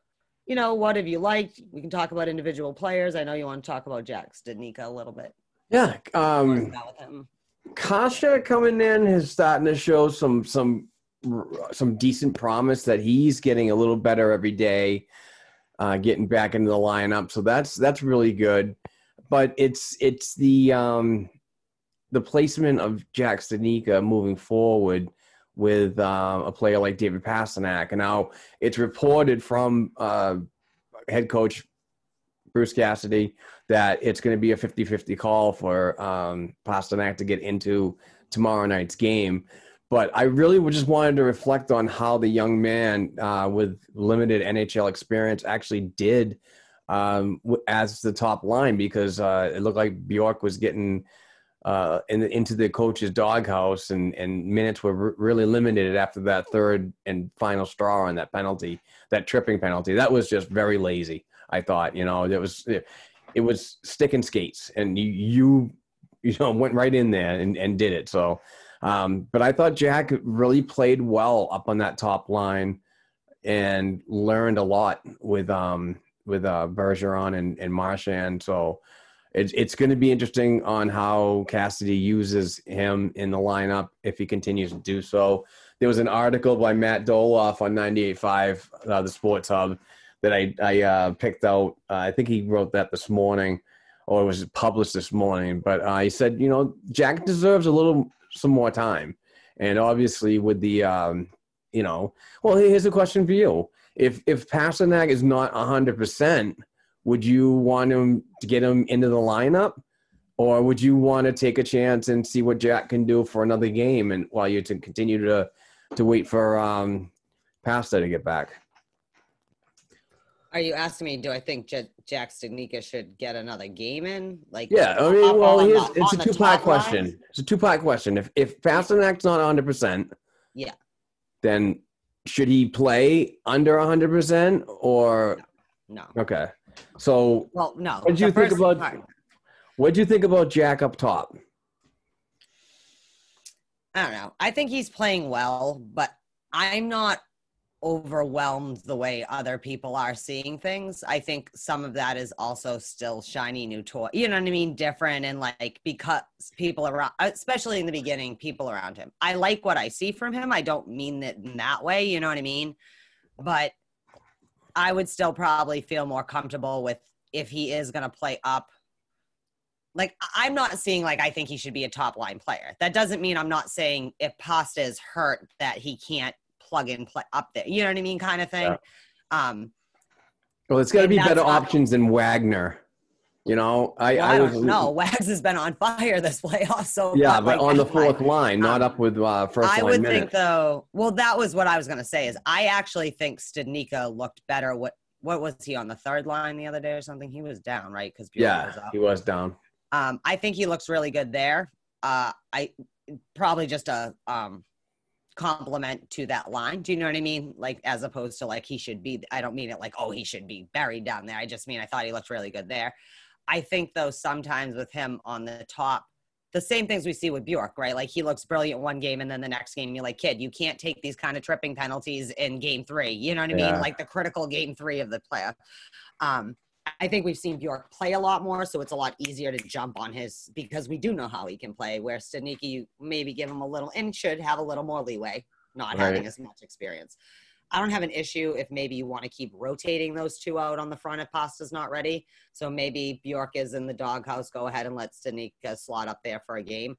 you know, what have you liked? We can talk about individual players. I know you want to talk about Jack Studnicka a little bit. Yeah. Um, Kase coming in is starting to show some some some decent promise that he's getting a little better every day, uh, getting back into the lineup. So that's that's really good. But it's it's the um, the placement of Jack Studnicka moving forward with uh, a player like David Pastrnak. And now it's reported from uh, head coach Bruce Cassidy that it's going to be a 50-50 call for um, Pastrnak to get into tomorrow night's game. But I really just wanted to reflect on how the young man uh, with limited NHL experience actually did um, as the top line because uh, it looked like Bjork was getting uh, in, into the coach's doghouse and, and minutes were r- really limited after that third and final straw on that penalty, that tripping penalty. That was just very lazy. I thought, you know, it was it was stick and skates, and you you you know went right in there and, and did it. So, um, but I thought Jack really played well up on that top line and learned a lot with um with uh Bergeron and and Marchand. So. It's, it's going to be interesting on how Cassidy uses him in the lineup if he continues to do so. There was an article by Matt Dolloff on 98.5, uh, the Sports Hub, that I, I uh, picked out. Uh, I think he wrote that this morning, or it was published this morning. But uh, he said, you know, Jack deserves a little some more time, and obviously with the, um, you know, well, here's a question for you: if if Pastrnak is not hundred percent, would you want him to get him into the lineup? Or would you want to take a chance and see what Jack can do for another game, and while you to continue to to wait for um, Pasta to get back? Are you asking me? Do I think J- Jack Studnicka should get another game in? Like, Yeah, I mean, well, the- it's a two part top line? question. It's a two part question. If if Pastrnak's not 100, percent Yeah. then should he play under 100% or No. okay. So Well, no. What do you think about part- What do you think about Jack up top? I don't know. I think he's playing well, but I'm not overwhelmed the way other people are seeing things. I think some of that is also still shiny new toy. You know what I mean? Different and like because people around, especially in the beginning, people around him. I like what I see from him. I don't mean it in that way. You know what I mean? But I would still probably feel more comfortable with if he is going to play up like I'm not seeing like I think he should be a top line player. That doesn't mean I'm not saying if Pasta is hurt that he can't plug in play up there. You know what I mean, kind of thing. Um, Well, it's got to be better options than Wagner. You know, I, well, I, I, was don't know. Wags has been on fire this playoff, so yeah, but, like, on the fourth line, not um, up with uh, first I line would minutes. think though. Well, that was what I was going to say. Is I actually think Studnicka looked better. What what was he on the third line the other day or something? He was down, right? Because was yeah, up. he was down. Um, I think he looks really good there. Uh, I probably just a um, compliment to that line. Do you know what I mean? Like as opposed to like he should be. I don't mean it like oh he should be buried down there. I just mean I thought he looked really good there. I think though sometimes with him on the top, the same things we see with Bjork, right? Like he looks brilliant one game and then the next game you're like, kid, you can't take these kind of tripping penalties in game three. You know what I Yeah. mean? Like the critical game three of the playoff. Um, I think we've seen Bjork play a lot more, so it's a lot easier to jump on his because we do know how he can play. Where Studnicka, maybe give him a little and should have a little more leeway, not having as much experience. I don't have an issue if maybe you want to keep rotating those two out on the front if Pasta's not ready. So maybe Bjork is in the doghouse. Go ahead and let Studnicka slot up there for a game.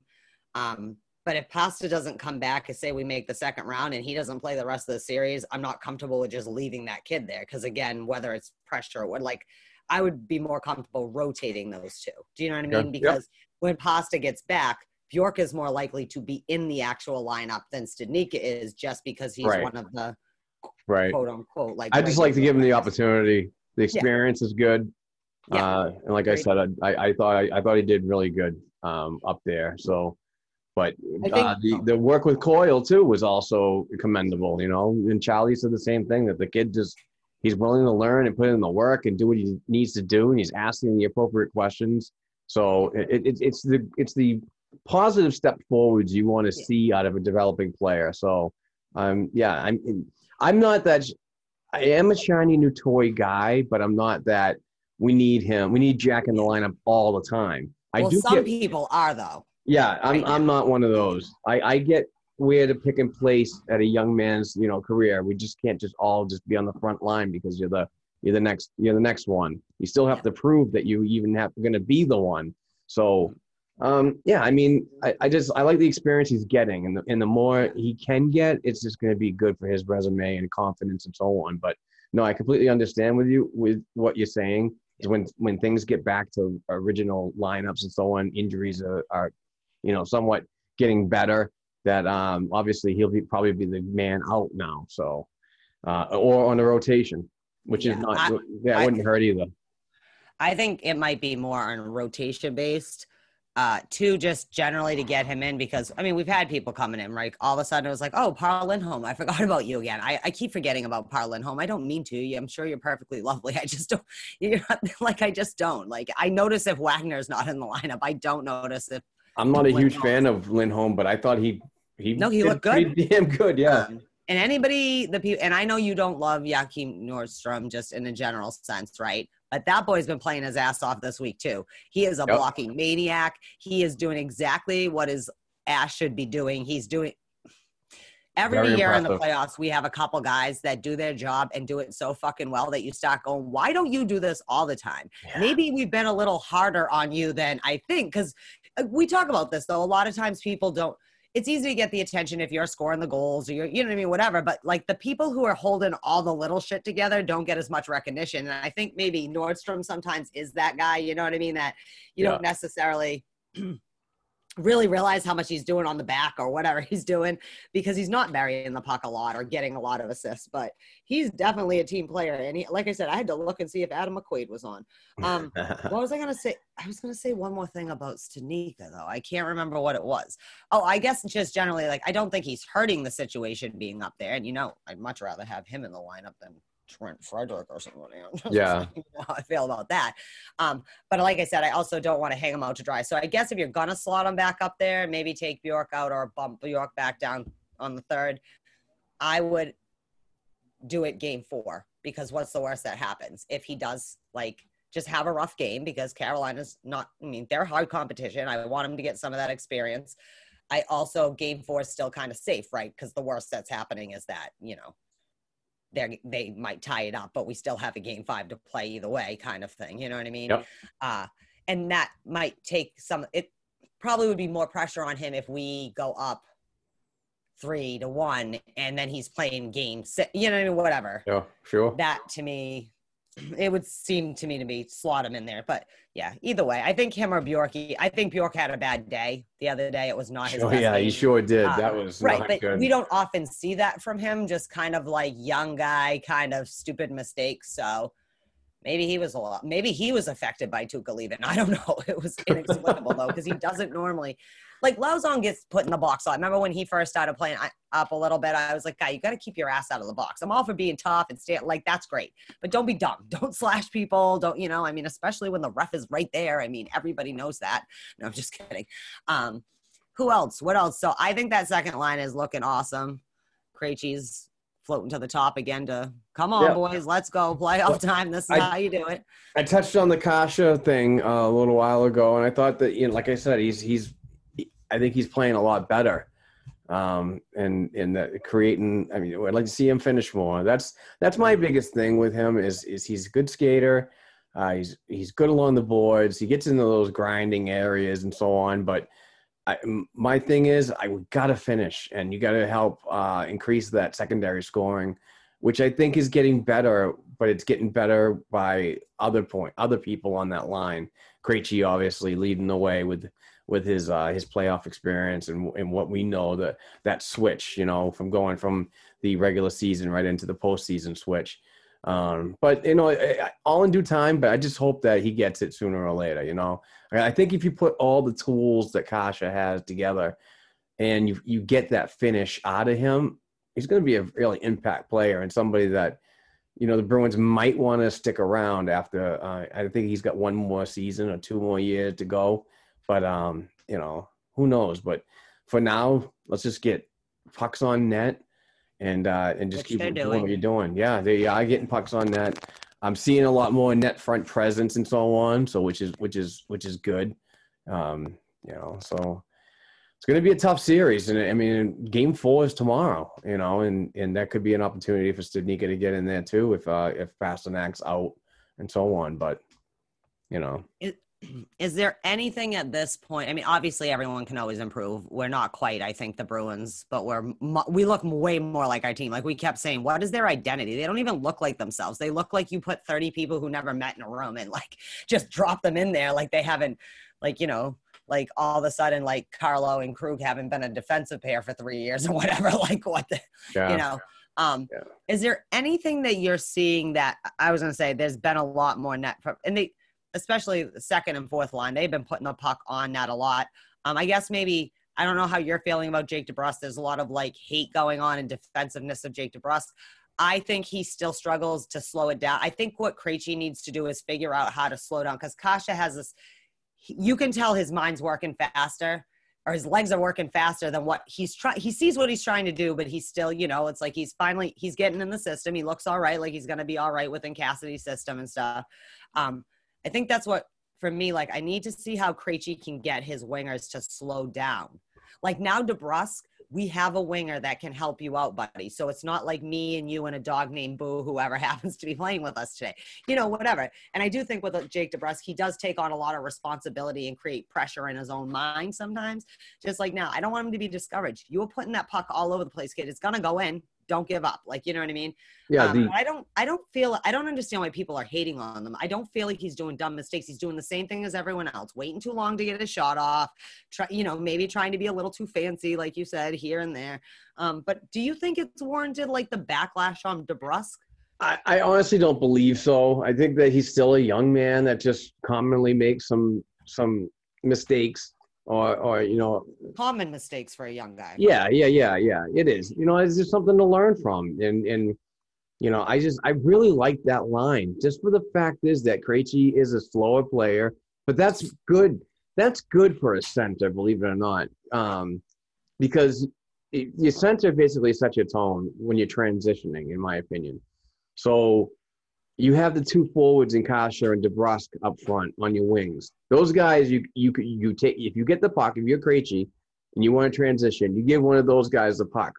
Um, but if Pasta doesn't come back, say we make the second round and he doesn't play the rest of the series, I'm not comfortable with just leaving that kid there. Because again, whether it's pressure or what, like, I would be more comfortable rotating those two. Do you know what I mean? Yep. Because when Pasta gets back, Bjork is more likely to be in the actual lineup than Studnicka is, just because he's Right. one of the Right. quote unquote like. I just like to give him the opportunity. The experience is good. Yeah. Uh, and like I said, I, I, thought I, I thought he did really good um, up there. So, but uh, the the work with Coyle too was also commendable. You know, and Charlie said the same thing that the kid just he's willing to learn and put in the work and do what he needs to do, and he's asking the appropriate questions. So it, it, it's the it's the positive step forwards you want to Yeah. see out of a developing player. So, um, yeah, I'm I'm not that. I am a shiny new toy guy, but I'm not that. We need him. We need Jack in the lineup all the time. I Well, do some get, people are though. yeah. I'm right I'm not one of those. I I get where to pick and place at a young man's you know career. We just can't just all just be on the front line because you're the you're the next you're the next one. You still have to prove that you even have going to be the one. So um, yeah, I mean, I, I just I like the experience he's getting, and the, and the more he can get, it's just going to be good for his resume and confidence and so on. But no, I completely understand with you with what you're saying. Is when when things get back to original lineups and so on, injuries are, are you know somewhat getting better. That um, obviously he'll be probably be the man out now. So uh, or on the rotation, which Yeah, is not I- that I- wouldn't hurt either. I think it might be more on rotation based. Uh, two, just generally to get him in because I mean we've had people coming in, right? All of a sudden it was like, oh, Par Lindholm, I forgot about you again. I, I keep forgetting about Par Lindholm. I don't mean to. Yeah, I'm sure you're perfectly lovely. I just don't. You're not, like I just don't. Like I notice if Wagner's not in the lineup. I don't notice if. I'm not a huge fan of Lindholm, but I thought he he No, he looked good. damn good. Yeah, Um, and anybody, the people, and I know you don't love Joakim Nordstrom just in a general sense, right? But that boy's been playing his ass off this week too. He is a Yep. blocking maniac. He is doing exactly what his ass should be doing. He's doing every Very year in the playoffs. We have a couple guys that do their job and do it so fucking well that you start going, "Why don't you do this all the time?" Maybe we've been a little harder on you than I think because Uh, we talk about this though. A lot of times people don't it's easy to get the attention if you're scoring the goals or you're, you know what I mean, whatever. But like the people who are holding all the little shit together don't get as much recognition. And I think maybe Nordstrom sometimes is that guy, you know what I mean? That you Yeah. don't necessarily really realize how much he's doing on the back or whatever he's doing because he's not burying the puck a lot or getting a lot of assists, but he's definitely a team player. And he, like I said, I had to look and see if Adam McQuaid was on. Um, what was I going to say? I was going to say one more thing about Studnicka, though. I can't remember what it was. Oh, I guess just generally, like, I don't think he's hurting the situation being up there. And, you know, I'd much rather have him in the lineup than Trent Frederic or somebody. Yeah. you know how I feel about that. Um, but like I said, I also don't want to hang him out to dry. So I guess if you're gonna slot him back up there, maybe take Bjork out or bump Bjork back down on the third. I would do it game four because what's the worst that happens if he does like just have a rough game because Carolina's not. I mean, they're hard competition. I want him to get some of that experience. I also game four is still kind of safe, right? Because the worst that's happening is that you know they they might tie it up, but we still have a game five to play either way, kind of thing. You know what I mean? Yep. Uh, and that might take some. It probably would be more pressure on him if we go up three to one, and then he's playing game six. You know what I mean? Whatever. Yeah, sure. That to me, it would seem to me to be slot him in there. But yeah, either way, I think him or Bjorky. I think Bjork had a bad day the other day. It was not his. Best yeah, he sure did. Uh, that was right, not but good. we don't often see that from him. Just kind of like young guy, kind of stupid mistakes. So maybe he was a lot. Maybe he was affected by Tuukka leaving. I don't know. It was inexplicable though because he doesn't normally. Like Lauzon gets put in the box. a lot. I remember when he first started playing up a little bit. I was like, "Guy, you got to keep your ass out of the box." I'm all for being tough and stay like that's great, but don't be dumb. Don't slash people. Don't you know? I mean, especially when the ref is right there. I mean, everybody knows that. No, I'm just kidding. Um, who else? What else? So I think that second line is looking awesome. Krejci's floating to the top again to come on, Yeah. boys, let's go playoff time. This is I- how you do it. I touched on the Kase thing uh, a little while ago, and I thought that, you know, like I said, he's he's, I think he's playing a lot better, um, and and that creating. I mean, I'd like to see him finish more. That's that's my biggest thing with him is is he's a good skater. Uh, he's he's good along the boards. He gets into those grinding areas and so on. But I, my thing is, I got to finish, and you got to help uh, increase that secondary scoring, which I think is getting better. But it's getting better by other point, other people on that line. Krejci obviously leading the way with with his uh, his playoff experience and and what we know that that switch, you know, from going from the regular season right into the postseason switch. Um, but you know, all in due time. But I just hope that he gets it sooner or later. You know, I I think if you put all the tools that Kase has together, and you you get that finish out of him, he's going to be a really impact player and somebody that you know the Bruins might want to stick around after. Uh, I think he's got one more season or two more years to go, but um, you know who knows. But for now, let's just get pucks on net and uh, and just Which keep doing doing. what you're doing. Yeah, they are getting pucks on net. I'm seeing a lot more net front presence and so on. So which is which is which is good. Um, you know, so it's going to be a tough series, and I mean, Game Four is tomorrow. You know, and and that could be an opportunity for Studnicka to get in there too if uh, if Pastrnak's out and so on. But you know, Is there anything at this point? I mean, obviously, everyone can always improve. We're not quite, I think, the Bruins, but we're we look way more like our team. Like we kept saying, what is their identity? They don't even look like themselves. They look like you put thirty people who never met in a room and like just drop them in there, like they haven't, like you know, like all of a sudden, like Carlo and Krug haven't been a defensive pair for three years or whatever. Like what the, yeah, you know um Yeah. is there anything that you're seeing that i was going to say there's been a lot more net from and they especially the second and fourth line they've been putting the puck on net a lot um i guess maybe i don't know how you're feeling about jake DeBrusk. there's a lot of like hate going on and defensiveness of jake DeBrusk. I think he still struggles to slow it down. I think what Krejci needs to do is figure out how to slow down because Kase has this. You can tell his mind's working faster, or his legs are working faster than what he's trying. He sees what he's trying to do, but he's still, you know, it's like he's finally he's getting in the system. He looks all right, like he's gonna be all right within Cassidy's system and stuff. Um, I think that's what for me. Like I need to see how Krejci can get his wingers to slow down. Like now, DeBrusk, we have a winger that can help you out, buddy. So it's not like me and you and a dog named Boo, whoever happens to be playing with us today. You know, whatever. And I do think with uh, Jake DeBrusk, he does take on a lot of responsibility and create pressure in his own mind sometimes. Just like now, I don't want him to be discouraged. You were putting that puck all over the place, kid. It's gonna go in. Don't give up. Like, you know what I mean? Yeah, Um, the, I don't I don't feel I don't understand why people are hating on them. I don't feel like he's doing dumb mistakes. He's doing the same thing as everyone else, waiting too long to get a shot off, try you know, maybe trying to be a little too fancy, like you said, here and there. Um, but do you think it's warranted like the backlash on DeBrusk? I, I honestly don't believe so. I think that he's still a young man that just commonly makes some some mistakes or or you know Common mistakes for a young guy. yeah yeah yeah yeah it is. You know it's just something to learn from. And and you know I just I really like that line just for the fact is that Krejci is a slower player but that's good. That's good for a center believe it or not. Um, because your center basically sets your tone when you're transitioning in my opinion. So you have the two forwards in Kase and DeBrusk up front on your wings. Those guys, you you you take if you get the puck, if you're Krejci and you want to transition, you give one of those guys the puck.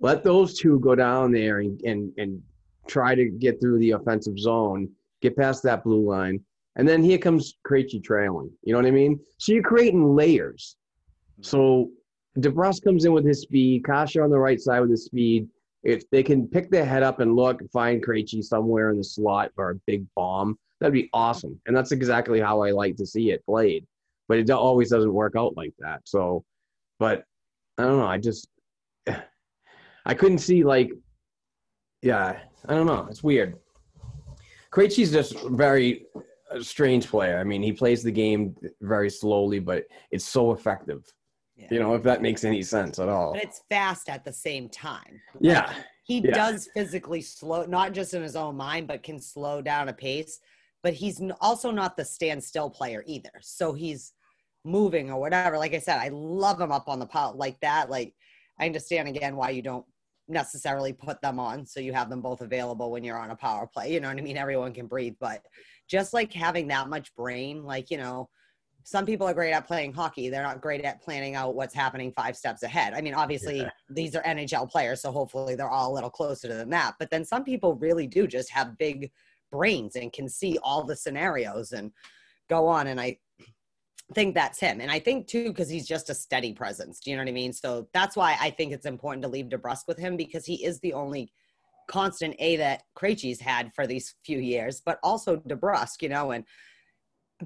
Let those two go down there and and and try to get through the offensive zone, get past that blue line, and then here comes Krejci trailing. You know what I mean? So you're creating layers. Hmm. So DeBrusk comes in with his speed, Kase on the right side with his speed. If they can pick their head up and look find Krejci somewhere in the slot for a big bomb, that'd be awesome. And that's exactly how I like to see it played. But it always doesn't work out like that. So, but I don't know. I just, I couldn't see like, yeah, I don't know. It's weird. Krejci's just very uh, strange player. I mean, he plays the game very slowly, but it's so effective. Yeah. You know, if that makes any sense at all. But it's fast at the same time. Yeah. He Yeah. does physically slow, not just in his own mind, but can slow down a pace. But he's also not the standstill player either. So he's moving or whatever. Like I said, I love him up on the power like that. Like I understand again why you don't necessarily put them on so you have them both available when you're on a power play. You know what I mean? Everyone can breathe, but just like having that much brain, like you know, some people are great at playing hockey. They're not great at planning out what's happening five steps ahead. I mean, obviously, Yeah. these are NHL players, so hopefully they're all a little closer to than that. But then some people really do just have big brains and can see all the scenarios and go on. And I think that's him. And I think too, because he's just a steady presence. Do you know what I mean? So that's why I think it's important to leave DeBrusk with him because he is the only constant A that Krejci's had for these few years, but also DeBrusk, you know, and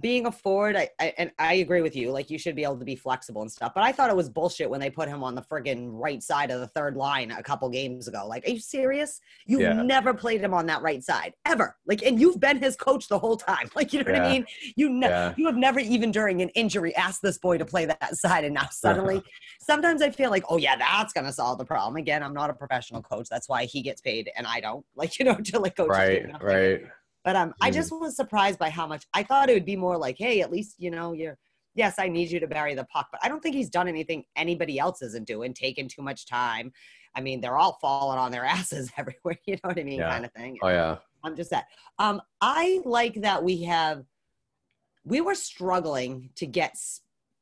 being a forward, I, I and I agree with you. Like you should be able to be flexible and stuff. But I thought it was bullshit when they put him on the friggin' right side of the third line a couple games ago. Like, are you serious? You've Yeah. never played him on that right side ever. Like, and you've been his coach the whole time. Like, you know what I mean? You ne- Yeah. you have never even during an injury asked this boy to play that side, and now suddenly, sometimes I feel like, oh yeah, that's gonna solve the problem. Again, I'm not a professional coach. That's why he gets paid and I don't. Like, you know, to like coach. Right, right. But um, I Mm. just was surprised by how much I thought it would be more like, hey, at least you know you're. Yes, I need you to bury the puck, but I don't think he's done anything anybody else isn't doing, taking too much time. I mean, they're all falling on their asses everywhere. You know what I mean, Yeah. kind of thing. Oh yeah. I'm just that. Um, I like that we have. We were struggling to get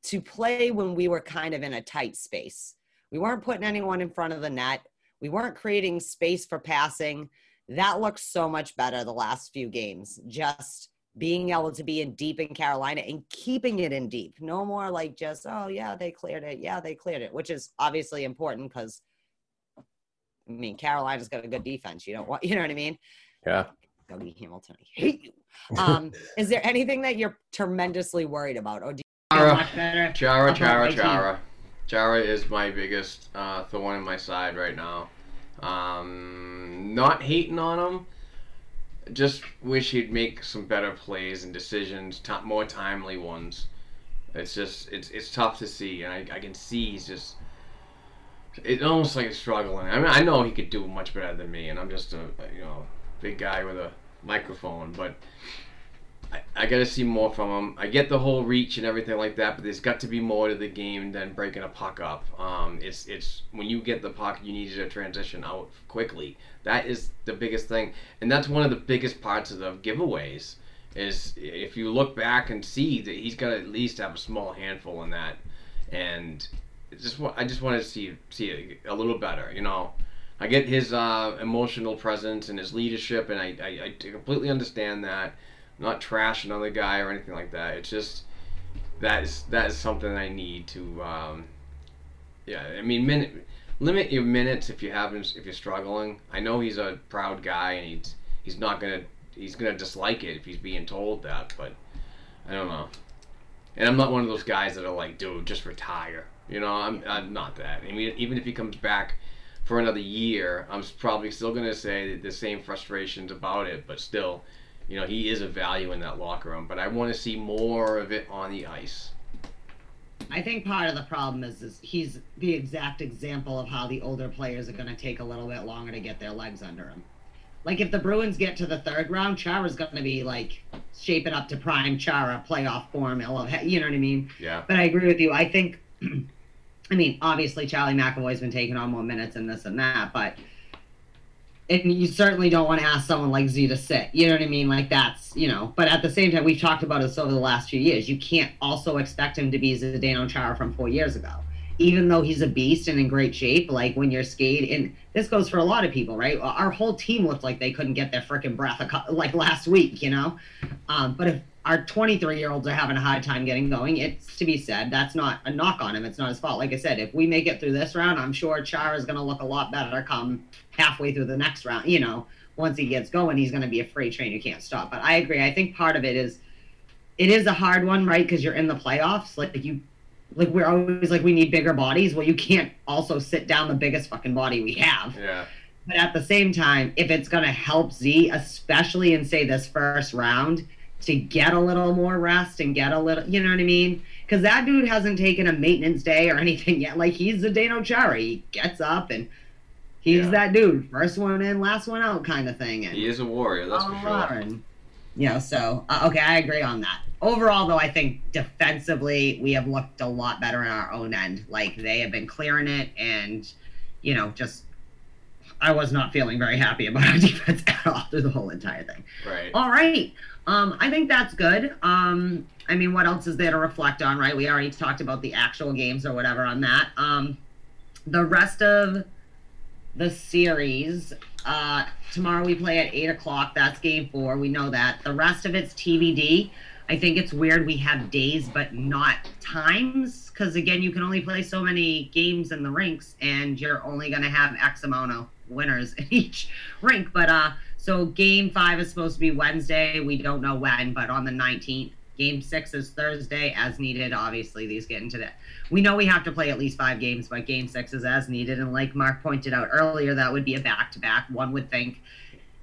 to play when we were kind of in a tight space. We weren't putting anyone in front of the net. We weren't creating space for passing. That looks so much better the last few games. Just being able to be in deep in Carolina and keeping it in deep. No more like just, oh, yeah, they cleared it. Yeah, they cleared it, which is obviously important because, I mean, Carolina's got a good defense. You don't want, you know what I mean? Yeah. Dougie Hamilton, I hate you. Um, is there anything that you're tremendously worried about? Or do you feel much better? Chara, about Chara, Chara. Chara is my biggest uh, thorn in my side right now. Um, not hating on him, just wish he'd make some better plays and decisions, ti more timely ones. It's just it's it's tough to see, and I, I can see he's just. It's almost like he's struggling. I mean, I know he could do much better than me, and I'm just a you know big guy with a microphone, but I, I got to see more from him. I get the whole reach and everything like that, but there's got to be more to the game than breaking a puck up. Um, it's it's when you get the puck, you need to transition out quickly. That is the biggest thing, and that's one of the biggest parts of the giveaways. Is if you look back and see that he's got to at least have a small handful in that, and just I just want to see see it a little better. You know, I get his uh, emotional presence and his leadership, and I, I, I completely understand that. I'm not trashing on the guy or anything like that. It's just that is that is something I need to. Um, yeah, I mean, min- limit your minutes if you haven't if you're struggling. I know he's a proud guy and he's he's not gonna he's gonna dislike it if he's being told that, but I don't know. And I'm not one of those guys that are like, dude, just retire. You know, I'm, I'm not that. I mean, even if he comes back for another year, I'm probably still gonna say the same frustrations about it, but still, you know, he is a value in that locker room. But I want to see more of it on the ice. I think part of the problem is, is he's the exact example of how the older players are going to take a little bit longer to get their legs under him. Like if the Bruins get to the third round, Chara's going to be like shaping up to prime Chara playoff form. You know what I mean? Yeah. But I agree with you. I think, I mean, obviously Charlie McAvoy's been taking on more minutes and this and that, but and you certainly don't want to ask someone like Z to sit. You know what I mean? Like that's you know. But at the same time, we've talked about this over the last few years. You can't also expect him to be Zdeno Chara from four years ago. Even though he's a beast and in great shape, like when you're skating, and this goes for a lot of people, right? Our whole team looked like they couldn't get their freaking breath, like last week, you know. Um, but if our 23 year olds are having a hard time getting going, it's to be said that's not a knock on him. It's not his fault. Like I said, if we make it through this round, I'm sure Chara is going to look a lot better come halfway through the next round. You know, once he gets going, he's going to be a freight train you can't stop. But I agree. I think part of it is it is a hard one, right? Because you're in the playoffs. Like you, like we're always like we need bigger bodies. Well, you can't also sit down the biggest fucking body we have. Yeah. But at the same time, if it's going to help Z, especially in say this first round, to get a little more rest and get a little, you know what I mean? Because that dude hasn't taken a maintenance day or anything yet. Like he's a Zdeno Chara. He gets up and he's Yeah. that dude, first one in, last one out kind of thing. And He is a warrior, that's for sure. Lauren. You know, so uh, okay, I agree on that. Overall, though, I think defensively we have looked a lot better in our own end. Like they have been clearing it, and you know, just I was not feeling very happy about our defense at all through the whole entire thing. Right. All right. Um, I think that's good. Um, I mean, what else is there to reflect on, right? We already talked about the actual games or whatever on that. Um, the rest of the series, uh, tomorrow we play at 8 o'clock. That's game four. We know that. The rest of it's TBD. I think it's weird we have days but not times because, again, you can only play so many games in the rinks and you're only going to have X amount of winners in each rink. But, uh, so game five is supposed to be Wednesday. We don't know when, but on the 19th. Game six is Thursday as needed. Obviously, these get into that. We know we have to play at least five games, but game six is as needed. And like Mark pointed out earlier, that would be a back to back. One would think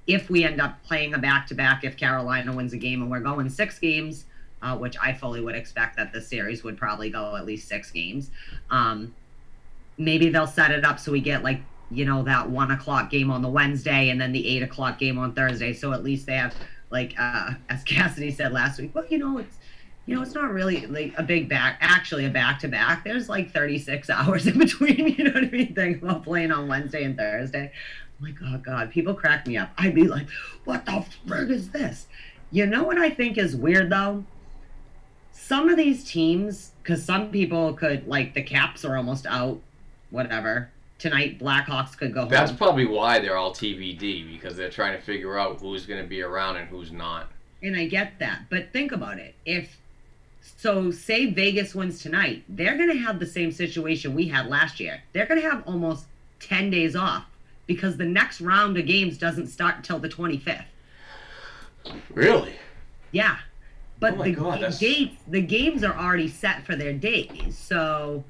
if we end up playing a back to back, if Carolina wins a game and we're going six games, uh, which I fully would expect that the series would probably go at least six games. Um, maybe they'll set it up so we get like you know that one o'clock game on the Wednesday and then the eight o'clock game on Thursday. So at least they have like uh, as Cassidy said last week. Well, you know it's you know it's not really like a big back actually a back to back. There's like 36 hours in between. You know what I mean? Think about playing on Wednesday and Thursday. I'm like oh god, people crack me up. I'd be like, what the frig is this? You know what I think is weird though? Some of these teams, because some people could like the Caps are almost out, whatever. Tonight, Blackhawks could go That's home. probably why they're all TBD because they're trying to figure out who's going to be around and who's not. And I get that. But think about it. If so say Vegas wins tonight, they're gonna have the same situation we had last year. They're gonna have almost ten days off because the next round of games doesn't start until the twenty fifth. Really? Yeah. But Oh the, God, the that's- games the games are already set for their days. So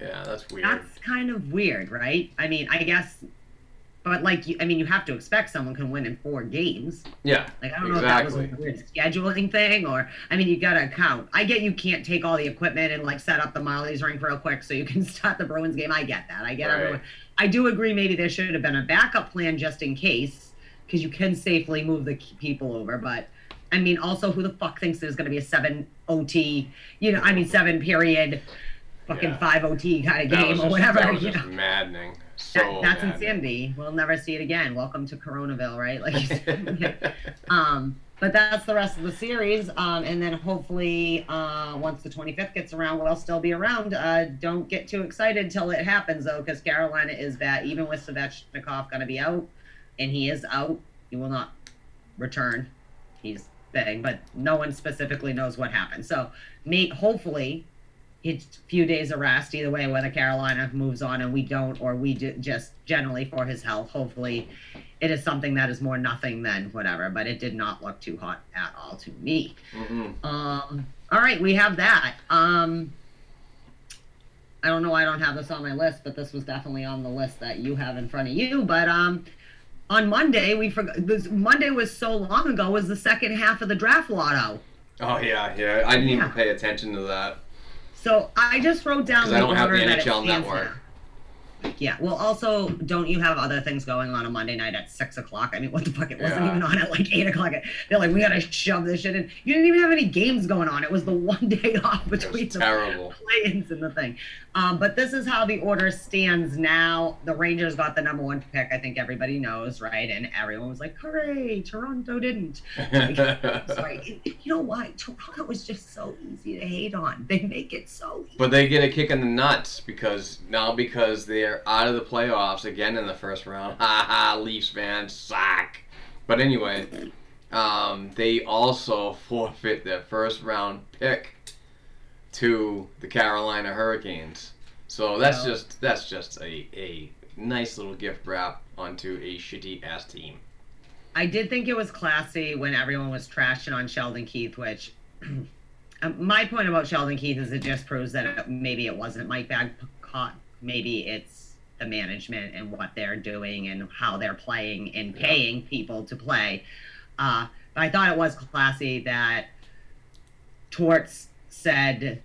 Yeah, that's weird. that's kind of weird, right? I mean, I guess but like you, I mean, you have to expect someone can win in four games. Yeah, Like I don't know if that was a weird scheduling thing or I mean you gotta count. I get you can't take all the equipment and like set up the Marlies rink real quick so you can start the Bruins game. I get that. I get Right. everyone. I do agree maybe there should have been a backup plan just in case because you can safely move the people over. But I mean also who the fuck thinks there's gonna be a seven OT, you know, I mean seven period fucking Yeah. five OT kind of That game or whatever. That was just know? maddening. So That, that's maddening. insanity. We'll never see it again. Welcome to Coronaville, right? Like, um, but that's the rest of the series. Um, and then hopefully, uh, once the 25th gets around, we'll still be around. Uh, don't get too excited till it happens, though, because Carolina is bad. Even with Svechnikov going to be out, and he is out, he will not return. He's big, but no one specifically knows what happened. So, may hopefully, it's a few days of rest either way, whether Carolina moves on and we don't, or we do, just generally for his health. Hopefully, it is something that is more nothing than whatever. But it did not look too hot at all to me. Mm-mm. Um, all right, we have that. Um, I don't know why I don't have this on my list, but this was definitely on the list that you have in front of you. But um, on Monday, we forgot. This Monday was so long ago. Was the second half of the draft lotto. Oh yeah, yeah. I didn't even pay attention to that So I just wrote down the I don't have the order that it NHL network. now. Yeah. Well, also, don't you have other things going on a Monday night at six o'clock? I mean, what the fuck? It wasn't Yeah. even on at like eight o'clock. They're like, we gotta shove this shit in. You didn't even have any games going on. It was the one day off between the terrible. play-ins and the thing. Um, but this is how the order stands now. The Rangers got the number one pick. I think everybody knows, right? And everyone was like, "Hooray! Toronto didn't." Sorry, you know why? Toronto is just so easy to hate on. They make it so easy. But they get a kick in the nuts because now because they're out of the playoffs again in the first round. Ha ha, Leafs fans suck. But anyway, um, they also forfeit their first round pick to the Carolina Hurricanes. So that's Well- just that's just a, a nice little gift wrap onto a shitty ass team. I did think it was classy when everyone was trashing on Sheldon Keefe, which um, my point about Sheldon Keefe is it just proves that maybe it wasn't Mike Babcock. Maybe it's the management and what they're doing and how they're playing and paying people to play. Uh, but I thought it was classy that Torts said,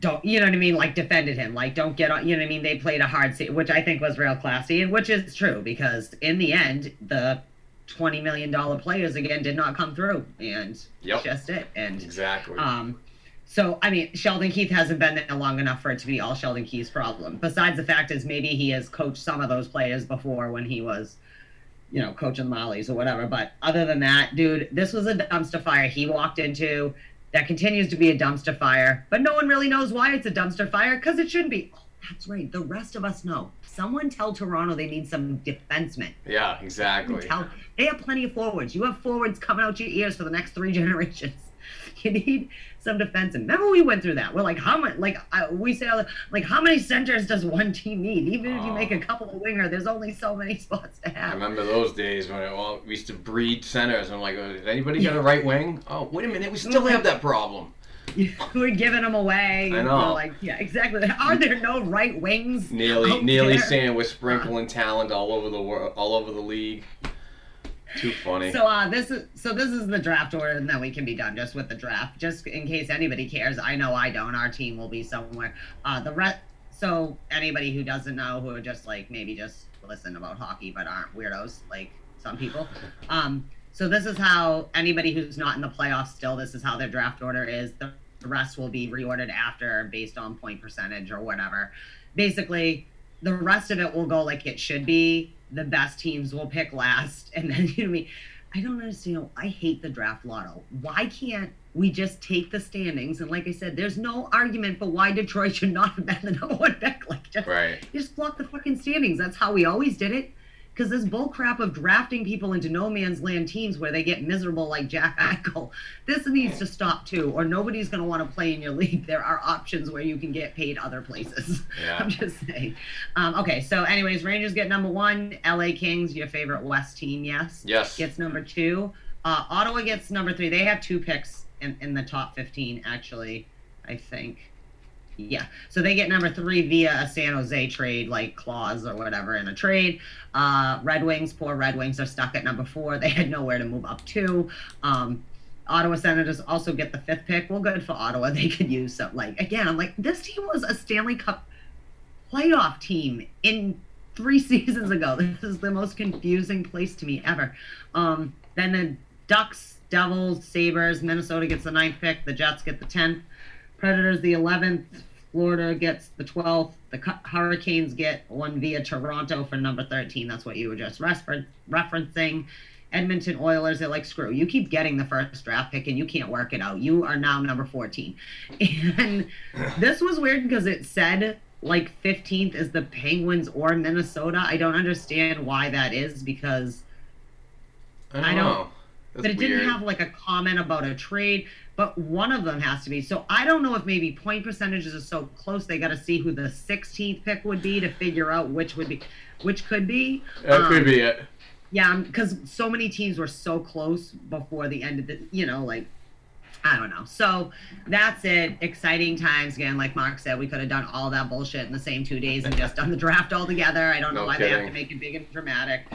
don't you know what I mean? Like defended him, like don't get on. You know what I mean? They played a hard, se- which I think was real classy, and which is true because in the end, the twenty million dollar players again did not come through, and Yep. that's just it. And Exactly. um, so I mean, Sheldon Keefe hasn't been there long enough for it to be all Sheldon Keefe's problem. Besides the fact is maybe he has coached some of those players before when he was, you know, coaching Marlies or whatever. But other than that, dude, this was a dumpster fire he walked into. That continues to be a dumpster fire, but no one really knows why it's a dumpster fire because it shouldn't be. Oh, that's right. The rest of us know. Someone tell Toronto they need some defensemen. yeah, exactly. Tell, they have plenty of forwards. You have forwards coming out your ears for the next three generations. You need some defensemen. Remember we went through that. We're like, how much? Like I, we say, all the- like how many centers does one team need? Even if you make a couple of winger, there's only so many spots to have. I remember those days when it, well, we used to breed centers. I'm like, oh, anybody got a right wing? Oh, wait a minute, we mm-hmm. still have that problem. We're giving them away. I know. like, yeah, exactly. Are there no right wings? Nearly, nearly saying we're sprinkling talent all over the world, all over the league. Too funny. So uh, this is so this is the draft order, and then we can be done just with the draft. Just in case anybody cares, I know I don't. Our team will be somewhere. Uh, the re- so anybody who doesn't know, who are just like maybe just listen about hockey but aren't weirdos like some people. Um, so this is how anybody who's not in the playoffs still. This is how their draft order is. The the rest will be reordered after based on point percentage or whatever. Basically, the rest of it will go like it should be. The best teams will pick last, and then you know me. I don't understand. I hate the draft lotto. Why can't we just take the standings? And like I said, there's no argument for why Detroit should not have been the number one pick. Like just right. just block the fucking standings. That's how we always did it. Because this bull crap of drafting people into no man's land teams where they get miserable like Jack Eichel, this needs to stop too, or nobody's going to want to play in your league. There are options where you can get paid other places. Yeah. I'm just saying. Um, okay, so anyways, Rangers get number one. LA Kings, your favorite West team, yes, Yes. gets number two. Uh, Ottawa gets number three. They have two picks in, in the top 15, actually, I think. Yeah. So they get number three via a San Jose trade, like clause or whatever in a trade. Uh, Red Wings, poor Red Wings, are stuck at number four. They had nowhere to move up to. Um, Ottawa Senators also get the fifth pick. Well, good for Ottawa. They could use some, like, again, I'm like, this team was a Stanley Cup playoff team in three seasons ago. This is the most confusing place to me ever. Um, then the Ducks, Devils, Sabres, Minnesota gets the ninth pick. The Jets get the 10th. Predators the 11th. Florida gets the 12th. The Hurricanes get one via Toronto for number 13. That's what you were just refer- referencing. Edmonton Oilers, they're like, screw, you keep getting the first draft pick and you can't work it out. You are now number 14. And this was weird because it said like 15th is the Penguins or Minnesota. I don't understand why that is because I don't, I don't- know. But it weird. didn't have like a comment about a trade. But one of them has to be. So I don't know if maybe point percentages are so close they got to see who the 16th pick would be to figure out which would be, which could be. That could Um, be it. Yeah, because so many teams were so close before the end of the, you know, like I don't know. So that's it. Exciting times again. Like Mark said, we could have done all that bullshit in the same two days and just done the draft all together. I don't know No why they have to make it big and dramatic.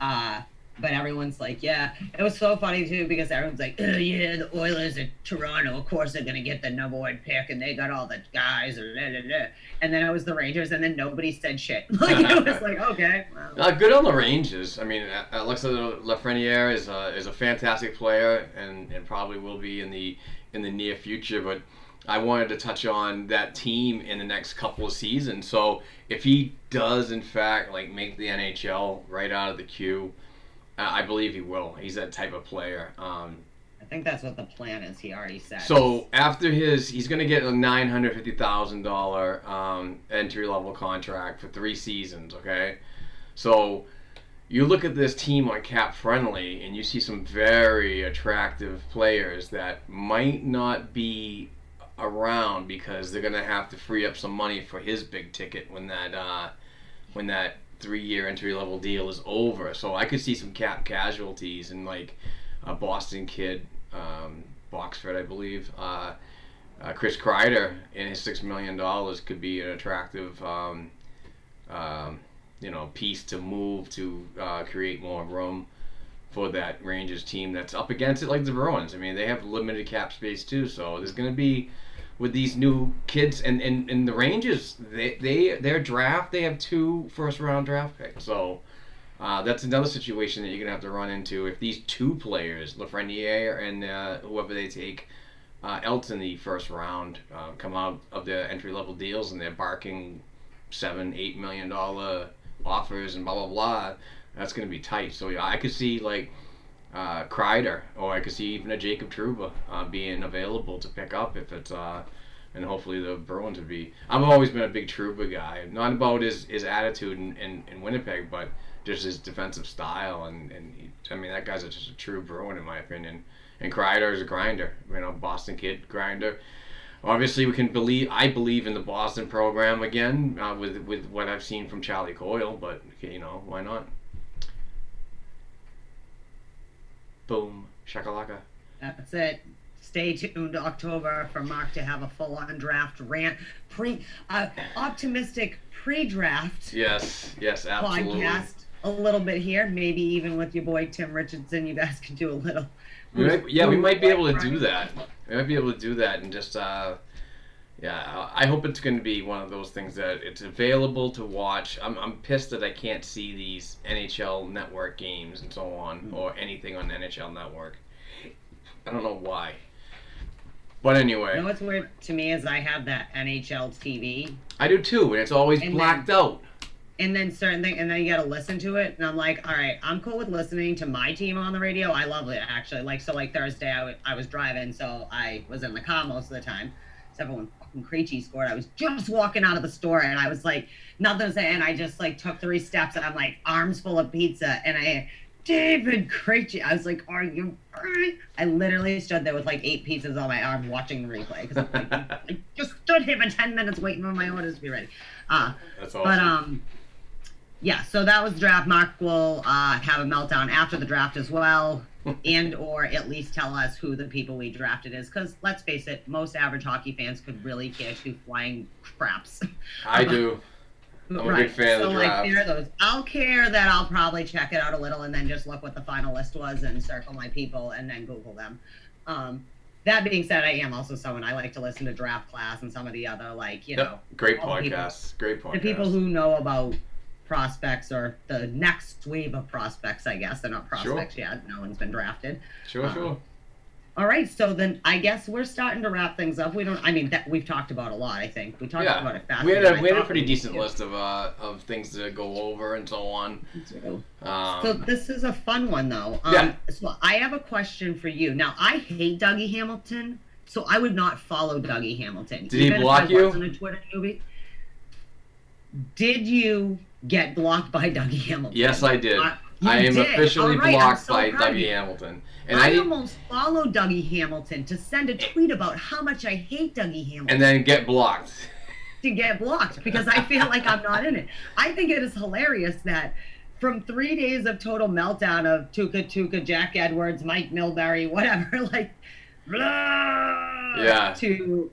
Uh, but everyone's like, yeah. It was so funny too because everyone's like, yeah, the Oilers at Toronto, of course they're gonna get the number one pick and they got all the guys. And, blah, blah, blah. and then it was the Rangers, and then nobody said shit. Like it was like, okay. well. Uh, good on the Rangers. I mean, Alexander Lafreniere is a is a fantastic player, and, and probably will be in the in the near future. But I wanted to touch on that team in the next couple of seasons. So if he does in fact like make the NHL right out of the queue, I believe he will. He's that type of player. Um, I think that's what the plan is. He already said. so after his, he's going to get a nine hundred fifty thousand dollar um, entry level contract for three seasons. Okay, so you look at this team on Cap Friendly, and you see some very attractive players that might not be around because they're going to have to free up some money for his big ticket when that uh, when that three year entry level deal is over. So I could see some cap casualties and like a Boston kid, um, Boxford, I believe. Uh, uh, Chris Kreider and his six million dollars could be an attractive, um, um, you know, piece to move to uh, create more room for that Rangers team that's up against it like the Bruins. I mean, they have limited cap space too, so there's going to be with these new kids and, and, and the Rangers, they, they their draft they have two first round draft picks, so. Uh, that's another situation that you're gonna have to run into if these two players, Lafreniere and uh, whoever they take, uh, else in the first round, uh, come out of their entry level deals and they're barking seven, eight million dollar offers and blah blah blah. That's gonna be tight. So yeah, I could see like uh, Kreider or I could see even a Jacob Trouba uh, being available to pick up if it's. Uh, and hopefully the Bruins would be. I've always been a big Trouba guy. Not about his, his attitude in, in, in Winnipeg, but just his defensive style. And, and he, I mean, that guy's just a true Bruin, in my opinion. And Kreider is a grinder. You know, Boston kid grinder. Obviously, we can believe. I believe in the Boston program again uh, with with what I've seen from Charlie Coyle. But you know, why not? Boom, shakalaka. That's it. Stay tuned October for Mark to have a full-on draft rant, pre, uh, optimistic pre-draft Yes, yes, absolutely. podcast. A little bit here, maybe even with your boy Tim Richardson. You guys can do a little. We might, yeah, we might be able to do that. We might be able to do that and just, uh, yeah, I hope it's going to be one of those things that it's available to watch. I'm, I'm pissed that I can't see these NHL network games and so on, hmm. or anything on NHL network. I don't know why. But anyway, You know what's weird to me is I have that NHL TV, I do too, and it's always And blacked then- out. and then certain thing, and then you got to listen to it, and I'm like, all right, I'm cool with listening to my team on the radio. I love it actually. Like so, like Thursday, I I was driving, so I was in the car most of the time. Except for when fucking Krejci scored, I was just walking out of the store, and I was like, nothing's, and I just like took three steps, and I'm like arms full of pizza, and I. David Krejci. I was like, "Are you?" alright?" I literally stood there with like eight pizzas on my arm watching the replay because I'm like, I just stood here for ten minutes waiting for my orders to be ready. Uh, That's awesome. but um, yeah. So that was the draft. Mark will uh, have a meltdown after the draft as well, and or at least tell us who the people we drafted is. Because let's face it, most average hockey fans could really care two flying craps. I do. I'm a big fan so of the like draft. there are those. I'll care that I'll probably check it out a little and then just look what the final list was and circle my people and then Google them. Um, that being said, I am also someone I like to listen to Draft Class and some of the other like you Yep. know Great the people- podcasts. Great podcasts. the people who know about prospects or the next wave of prospects. I guess they're not Sure. prospects yet. No one's been drafted. Sure, Uh, sure. All right, so then I guess we're starting to wrap things up. We don't. I mean, that we've talked about a lot. I think we talked Yeah, about it fast. we had a we had a pretty decent list of uh of things to go over and so on. Um, So this is a fun one though. Um, Yeah. So I have a question for you. Now I hate Dougie Hamilton, so I would not follow Dougie Hamilton. Did he block you? wasn't a Twitter newbie. Did you get blocked by Dougie Hamilton? Yes, I did. Uh, I- I am did. officially All right, blocked so by Dougie. Hamilton, and I I, almost followed Dougie Hamilton to send a tweet about how much I hate Dougie Hamilton and then get blocked. to get blocked because I feel like I'm not in it. I think it is hilarious that from three days of total meltdown of Tuukka Tuukka, Jack Edwards, Mike Milbury, whatever, like blah, Yeah. to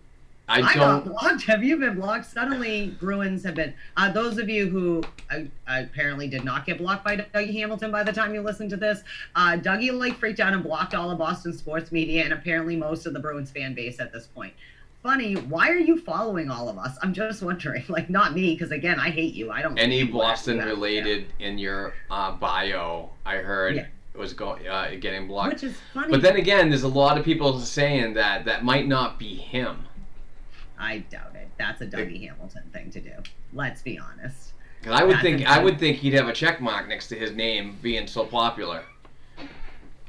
I I, got don't. blocked. Have you been blocked? Suddenly, Bruins have been. Uh, those of you who uh, apparently did not get blocked by Dougie Hamilton by the time you listened to this, uh, Dougie like freaked out and blocked all of Boston sports media and apparently most of the Bruins fan base at this point. Funny, why are you following all of us? I'm just wondering. Like, not me, because again, I hate you. I don't. Any Boston you have to related in your uh, bio, I heard Yeah. was going uh, getting blocked. Which is funny. But then again, there's a lot of people saying that that might not be him. I doubt it. That's a Dougie Hamilton thing to do. Let's be honest. Because I would That's think I would think he'd have a check mark next to his name being so popular.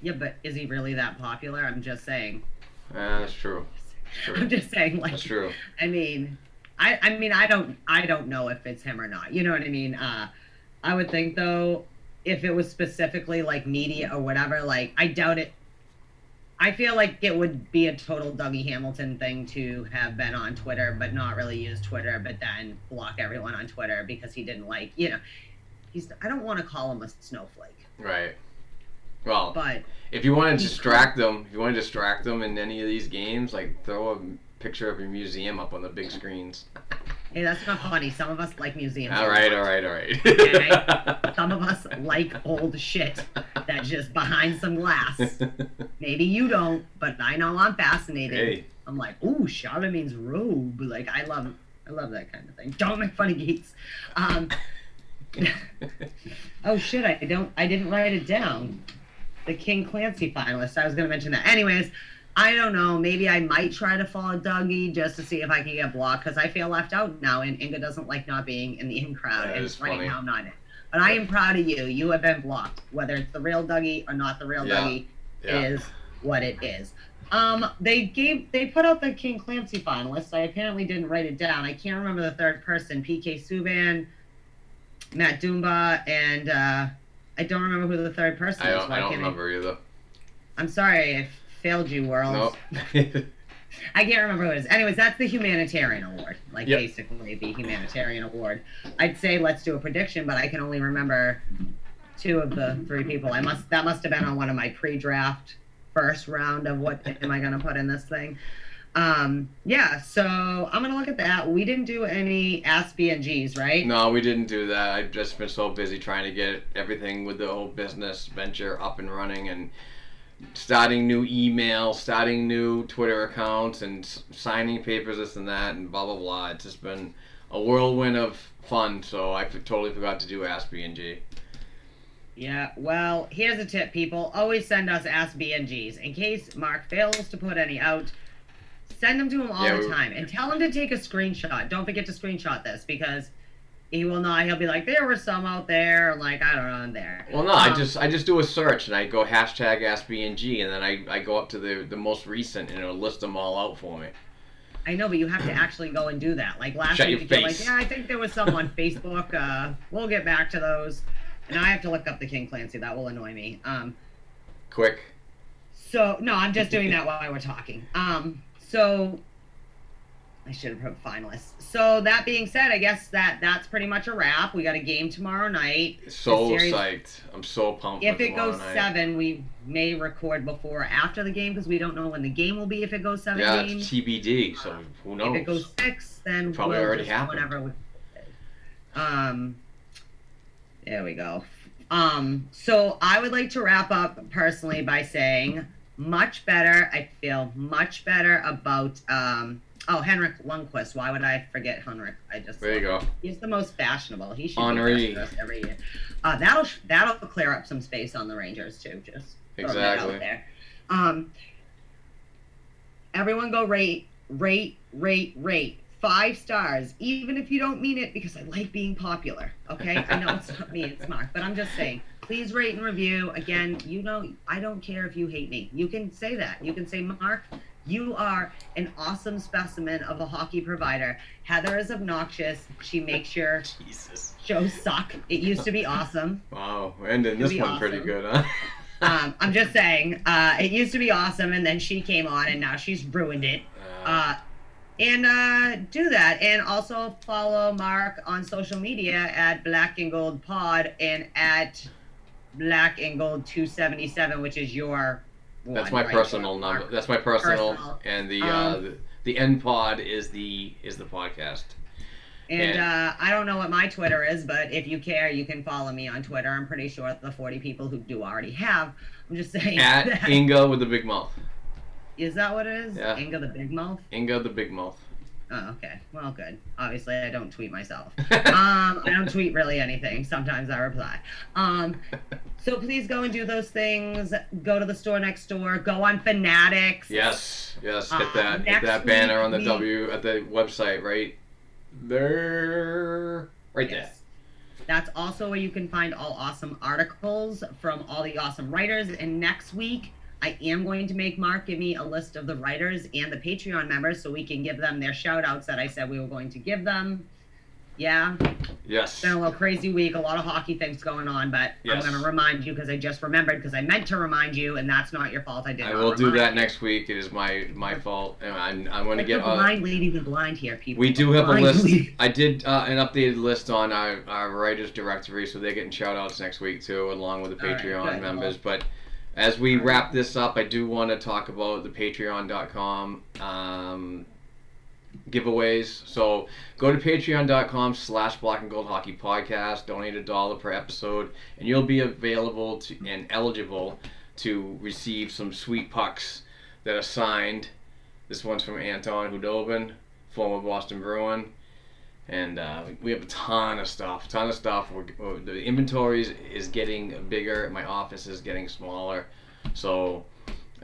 Yeah, but is he really that popular? I'm just saying. Uh, that's true. That's I'm true. just saying, like, That's true. I mean, I I mean, I don't I don't know if it's him or not. You know what I mean? Uh, I would think though, if it was specifically like media or whatever, like I doubt it. I feel like it would be a total Dougie Hamilton thing to have been on Twitter, but not really use Twitter, but then block everyone on Twitter because he didn't like, you know, he's. I don't want to call him a snowflake, Right. Well, but if you want to distract them, if you want to distract them in any of these games, like throw a picture of your museum up on the big screens. hey, that's not funny. Some of us like museums. All right, all right, all right. Okay. Some of us like old shit that's just behind some glass. Maybe you don't, but I know I'm fascinated. Hey. I'm like, ooh, Charlemagne's robe. Like I love I love that kind of thing. Don't make fun of geeks. Um Oh shit, I don't I didn't write it down. The King Clancy finalist. I was gonna mention that. Anyways, I don't know. Maybe I might try to follow Dougie just to see if I can get blocked because I feel left out now, and Inga doesn't like not being in the in crowd. That and right funny. now I'm not in. But I am proud of you. You have been blocked. Whether it's the real Dougie or not the real Yeah. Dougie Yeah. is what it is. Um, they gave they put out the King Clancy finalists. I apparently didn't write it down. I can't remember the third person. PK Subban, Matt Dumba, and uh, I don't remember who the third person I is. don't, I don't remember either. I'm sorry, I failed you, world. Nope. I can't remember who it is. Anyways, that's the humanitarian award. Like Yep. basically the humanitarian award. I'd say let's do a prediction, but I can only remember two of the three people. I must that must have been on one of my pre-draft first round of what am I gonna put in this thing. Um, yeah, so I'm gonna look at that. We didn't do any Ask B and G's, right? no, we didn't do that. I've just been so busy trying to get everything with the whole business venture up and running and starting new emails, starting new Twitter accounts, and s- signing papers, this and that, and blah blah blah. It's just been a whirlwind of fun. So I f- totally forgot to do Ask B and G. Yeah, well, here's a tip, people. Always send us Ask B and G's. In case Mark fails to put any out, send them to him all Yeah, the we- time. And tell him to take a screenshot. Don't forget to screenshot this because he will not. He'll be like, there were some out there. Like, I don't know, I'm there. Well, no, I Um, just I just do a search and I go hashtag Ask B and G, and then I, I go up to the the most recent and it'll list them all out for me. I know, but you have to actually go and do that. Like last Shut week, your you're like, yeah, I think there was some on Facebook. Uh, we'll get back to those. And I have to look up the King Clancy. That will annoy me. Um, Quick. So no, I'm just doing that while we're talking. Um, so I should have put finalists. So that being said, I guess that that's pretty much a wrap. We got a game tomorrow night. So psyched. I'm so pumped. If it goes night. seven, we may record before or after the game because we don't know when the game will be. If it goes seven Yeah, it's TBD. So who knows? if it goes six, then Probably we'll already happened. whatever. We, um, there we go. Um, so I would like to wrap up personally by saying much better. I feel much better about um. Oh, Henrik Lundqvist. Why would I forget Henrik? I just There you go. He's the most fashionable. He should Henri. be every year. Uh, that'll that'll clear up some space on the Rangers too. Just throwing that out Exactly. there. Um, everyone go rate, rate, rate, rate. Five stars, even if you don't mean it, because I like being popular. Okay, I know it's not me, it's Mark, but I'm just saying. Please rate and review. Again, you know, I don't care if you hate me. You can say that. You can say, Mark, You are an awesome specimen of a hockey provider. Heather is obnoxious. She makes your Jesus. shows suck. It used to be awesome. Wow, we're ending this one pretty good, huh? Um, I'm just saying, uh, it used to be awesome, and then she came on, and now she's ruined it. Uh, and uh, do that, and also follow Mark on social media at Black and Gold Pod and at Black and Gold 277, which is your. That's my right? personal number. That's my personal, Personal. and the uh, Um, the, the end pod is the is the podcast. And And- uh, I don't know what my Twitter is, but if you care, you can follow me on Twitter. I'm pretty sure the 40 people who do already have. I'm just saying. At Inga with the big mouth. Is that what it is? Yeah. Inga the Big Mouth? Inga the big mouth. Oh, okay. Well, good. Obviously, I don't tweet myself. um, I don't tweet really anything. Sometimes I reply. Um, so please go and do those things. Go to the store next door. Go on Fanatics. Yes, yes. Hit Uh, that hit that banner on the we- W at the website right there, right Yes. That's also where you can find all awesome articles from all the awesome writers. And next week, I am going to make Mark give me a list of the writers and the Patreon members so we can give them their shout outs that I said we were going to give them. Yeah. Yes. it's been a little crazy week, a lot of hockey things going on, but Yes. I'm going to remind you because I just remembered because I meant to remind you, and that's not your fault. I did I will do that you. next week. It is my my fault, and I'm I'm going to get. the Uh, blind lady with blind here, people. we do have a list. I did uh, an updated list on our, our writers directory, so they're getting shout outs next week too, along with the All right, Patreon good. members. But as we wrap this up, I do want to talk about the Patreon.com um, giveaways. So go to Patreon.com slash Black and Gold Hockey Podcast. Donate a dollar per episode, and you'll be available to and eligible to receive some sweet pucks that are signed. This one's from Anton Khudobin, former Boston Bruin. And uh, we have a ton of stuff, ton of stuff. We're, the inventory is, is getting bigger. My office is getting smaller. So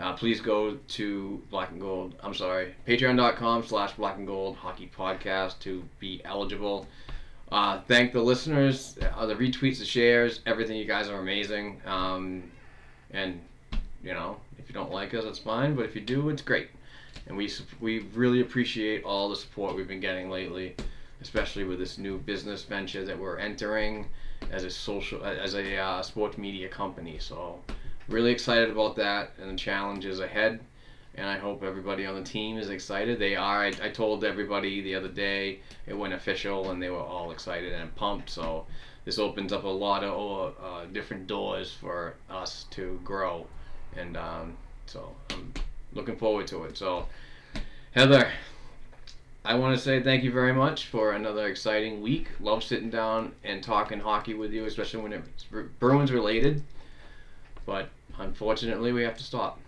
uh, please go to Black and Gold. I'm sorry, Patreon.com slash Black and Gold Hockey Podcast to be eligible. Uh, thank the listeners, uh, the retweets, the shares, everything. You guys are amazing. Um, and you know, if you don't like us, that's fine. But if you do, it's great. And we we really appreciate all the support we've been getting lately, especially with this new business venture that we're entering as a social as a uh, sports media company. So really excited about that and the challenges ahead. And I hope everybody on the team is excited. They are. I, I told everybody the other day it went official, and they were all excited and pumped. So this opens up a lot of uh, different doors for us to grow, and um, so I'm looking forward to it. So Heather, I want to say thank you very much for another exciting week. Love sitting down and talking hockey with you, especially when it's Bruins related. But unfortunately, we have to stop.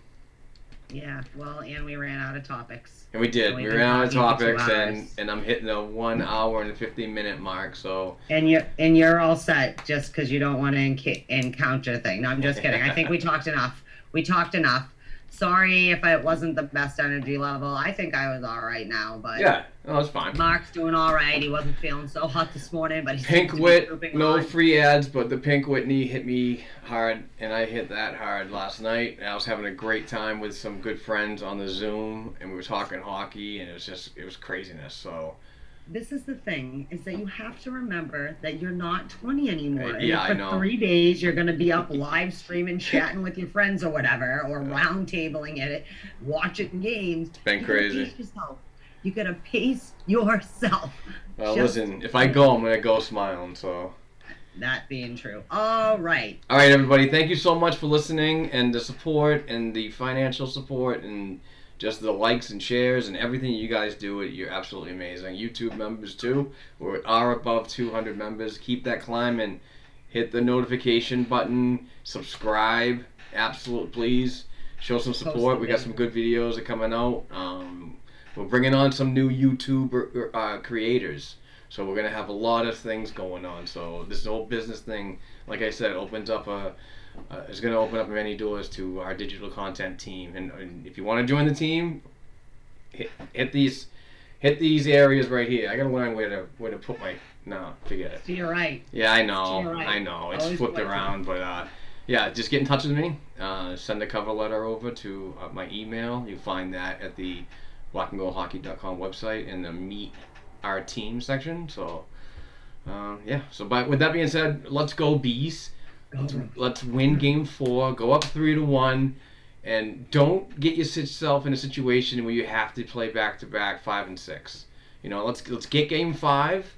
Yeah, well, and we ran out of topics. And we did. So We we've ran out of talking for two topics, and, and I'm hitting the one hour and 15 minute mark. So And you're and you're all set just because you don't want to enc- encounter thing. No, I'm just kidding. I think we talked enough. We talked enough. Sorry if it wasn't the best energy level. I think I was all right now, but yeah, no, it's fine. Mark's doing all right. He wasn't feeling so hot this morning, but he's Pink Wit, no free ads, but the Pink Whitney hit me hard, and I hit that hard last night. And I was having a great time with some good friends on the Zoom, and we were talking hockey, and it was just it was craziness. So This is the thing: is that you have to remember that you're not 20 anymore. Yeah, for I know. three days, you're gonna be up live streaming, chatting with your friends or whatever, or round tabling it, watching games. been You crazy. pace yourself. You gotta pace yourself. well, Just listen, if I go, I'm gonna go smiling. So. That being true. All right. All right, everybody. Thank you so much for listening and the support and the financial support and just the likes and shares and everything you guys do. It you're absolutely amazing. YouTube members too. We are above 200 members. Keep that climbing. Hit the notification button. Subscribe. Absolutely, please. Show some support. We got some good videos that coming out. Um, we're bringing on some new YouTube uh, creators. So we're gonna have a lot of things going on. So this whole business thing, like I said, opens up a. Uh, is going to open up many doors to our digital content team. And, and if you want to join the team, hit, hit these, hit these areas right here. I got to learn where to where to put my. No, forget it. To your right. Yeah, I know, right. I know. It's Always flipped around, but uh, yeah, just get in touch with me. Uh, send a cover letter over to uh, my email. You find that at the blackandgoldhockey.com website in the meet our team section. So, uh, yeah. So, but with that being said, let's go bees. Let's, win game four. Go up three to one, and don't get yourself in a situation where you have to play back to back five and six. You know, let's let's get game five,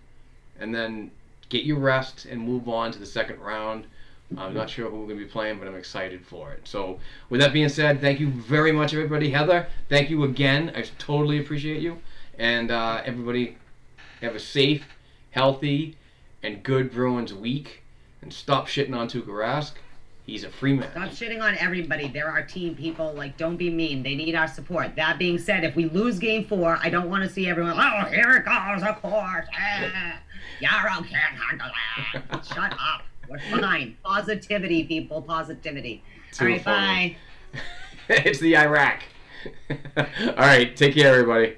and then get your rest and move on to the second round. I'm not sure who we're going to be playing, but I'm excited for it. So, with that being said, thank you very much, everybody. Heather, thank you again. I totally appreciate you. And uh, everybody, have a safe, healthy, and good Bruins week. And stop shitting on Tuukka Rask. He's a free man. Stop shitting on everybody. They're our team people. Like, don't be mean. They need our support. That being said, if we lose game four, I don't want to see everyone, oh, here it goes, of course. Ah, Jaro can't handle that. Shut up. We're fine. Positivity, people. Positivity. Too All right, funny. bye. it's the Iraq. All right, take care, everybody.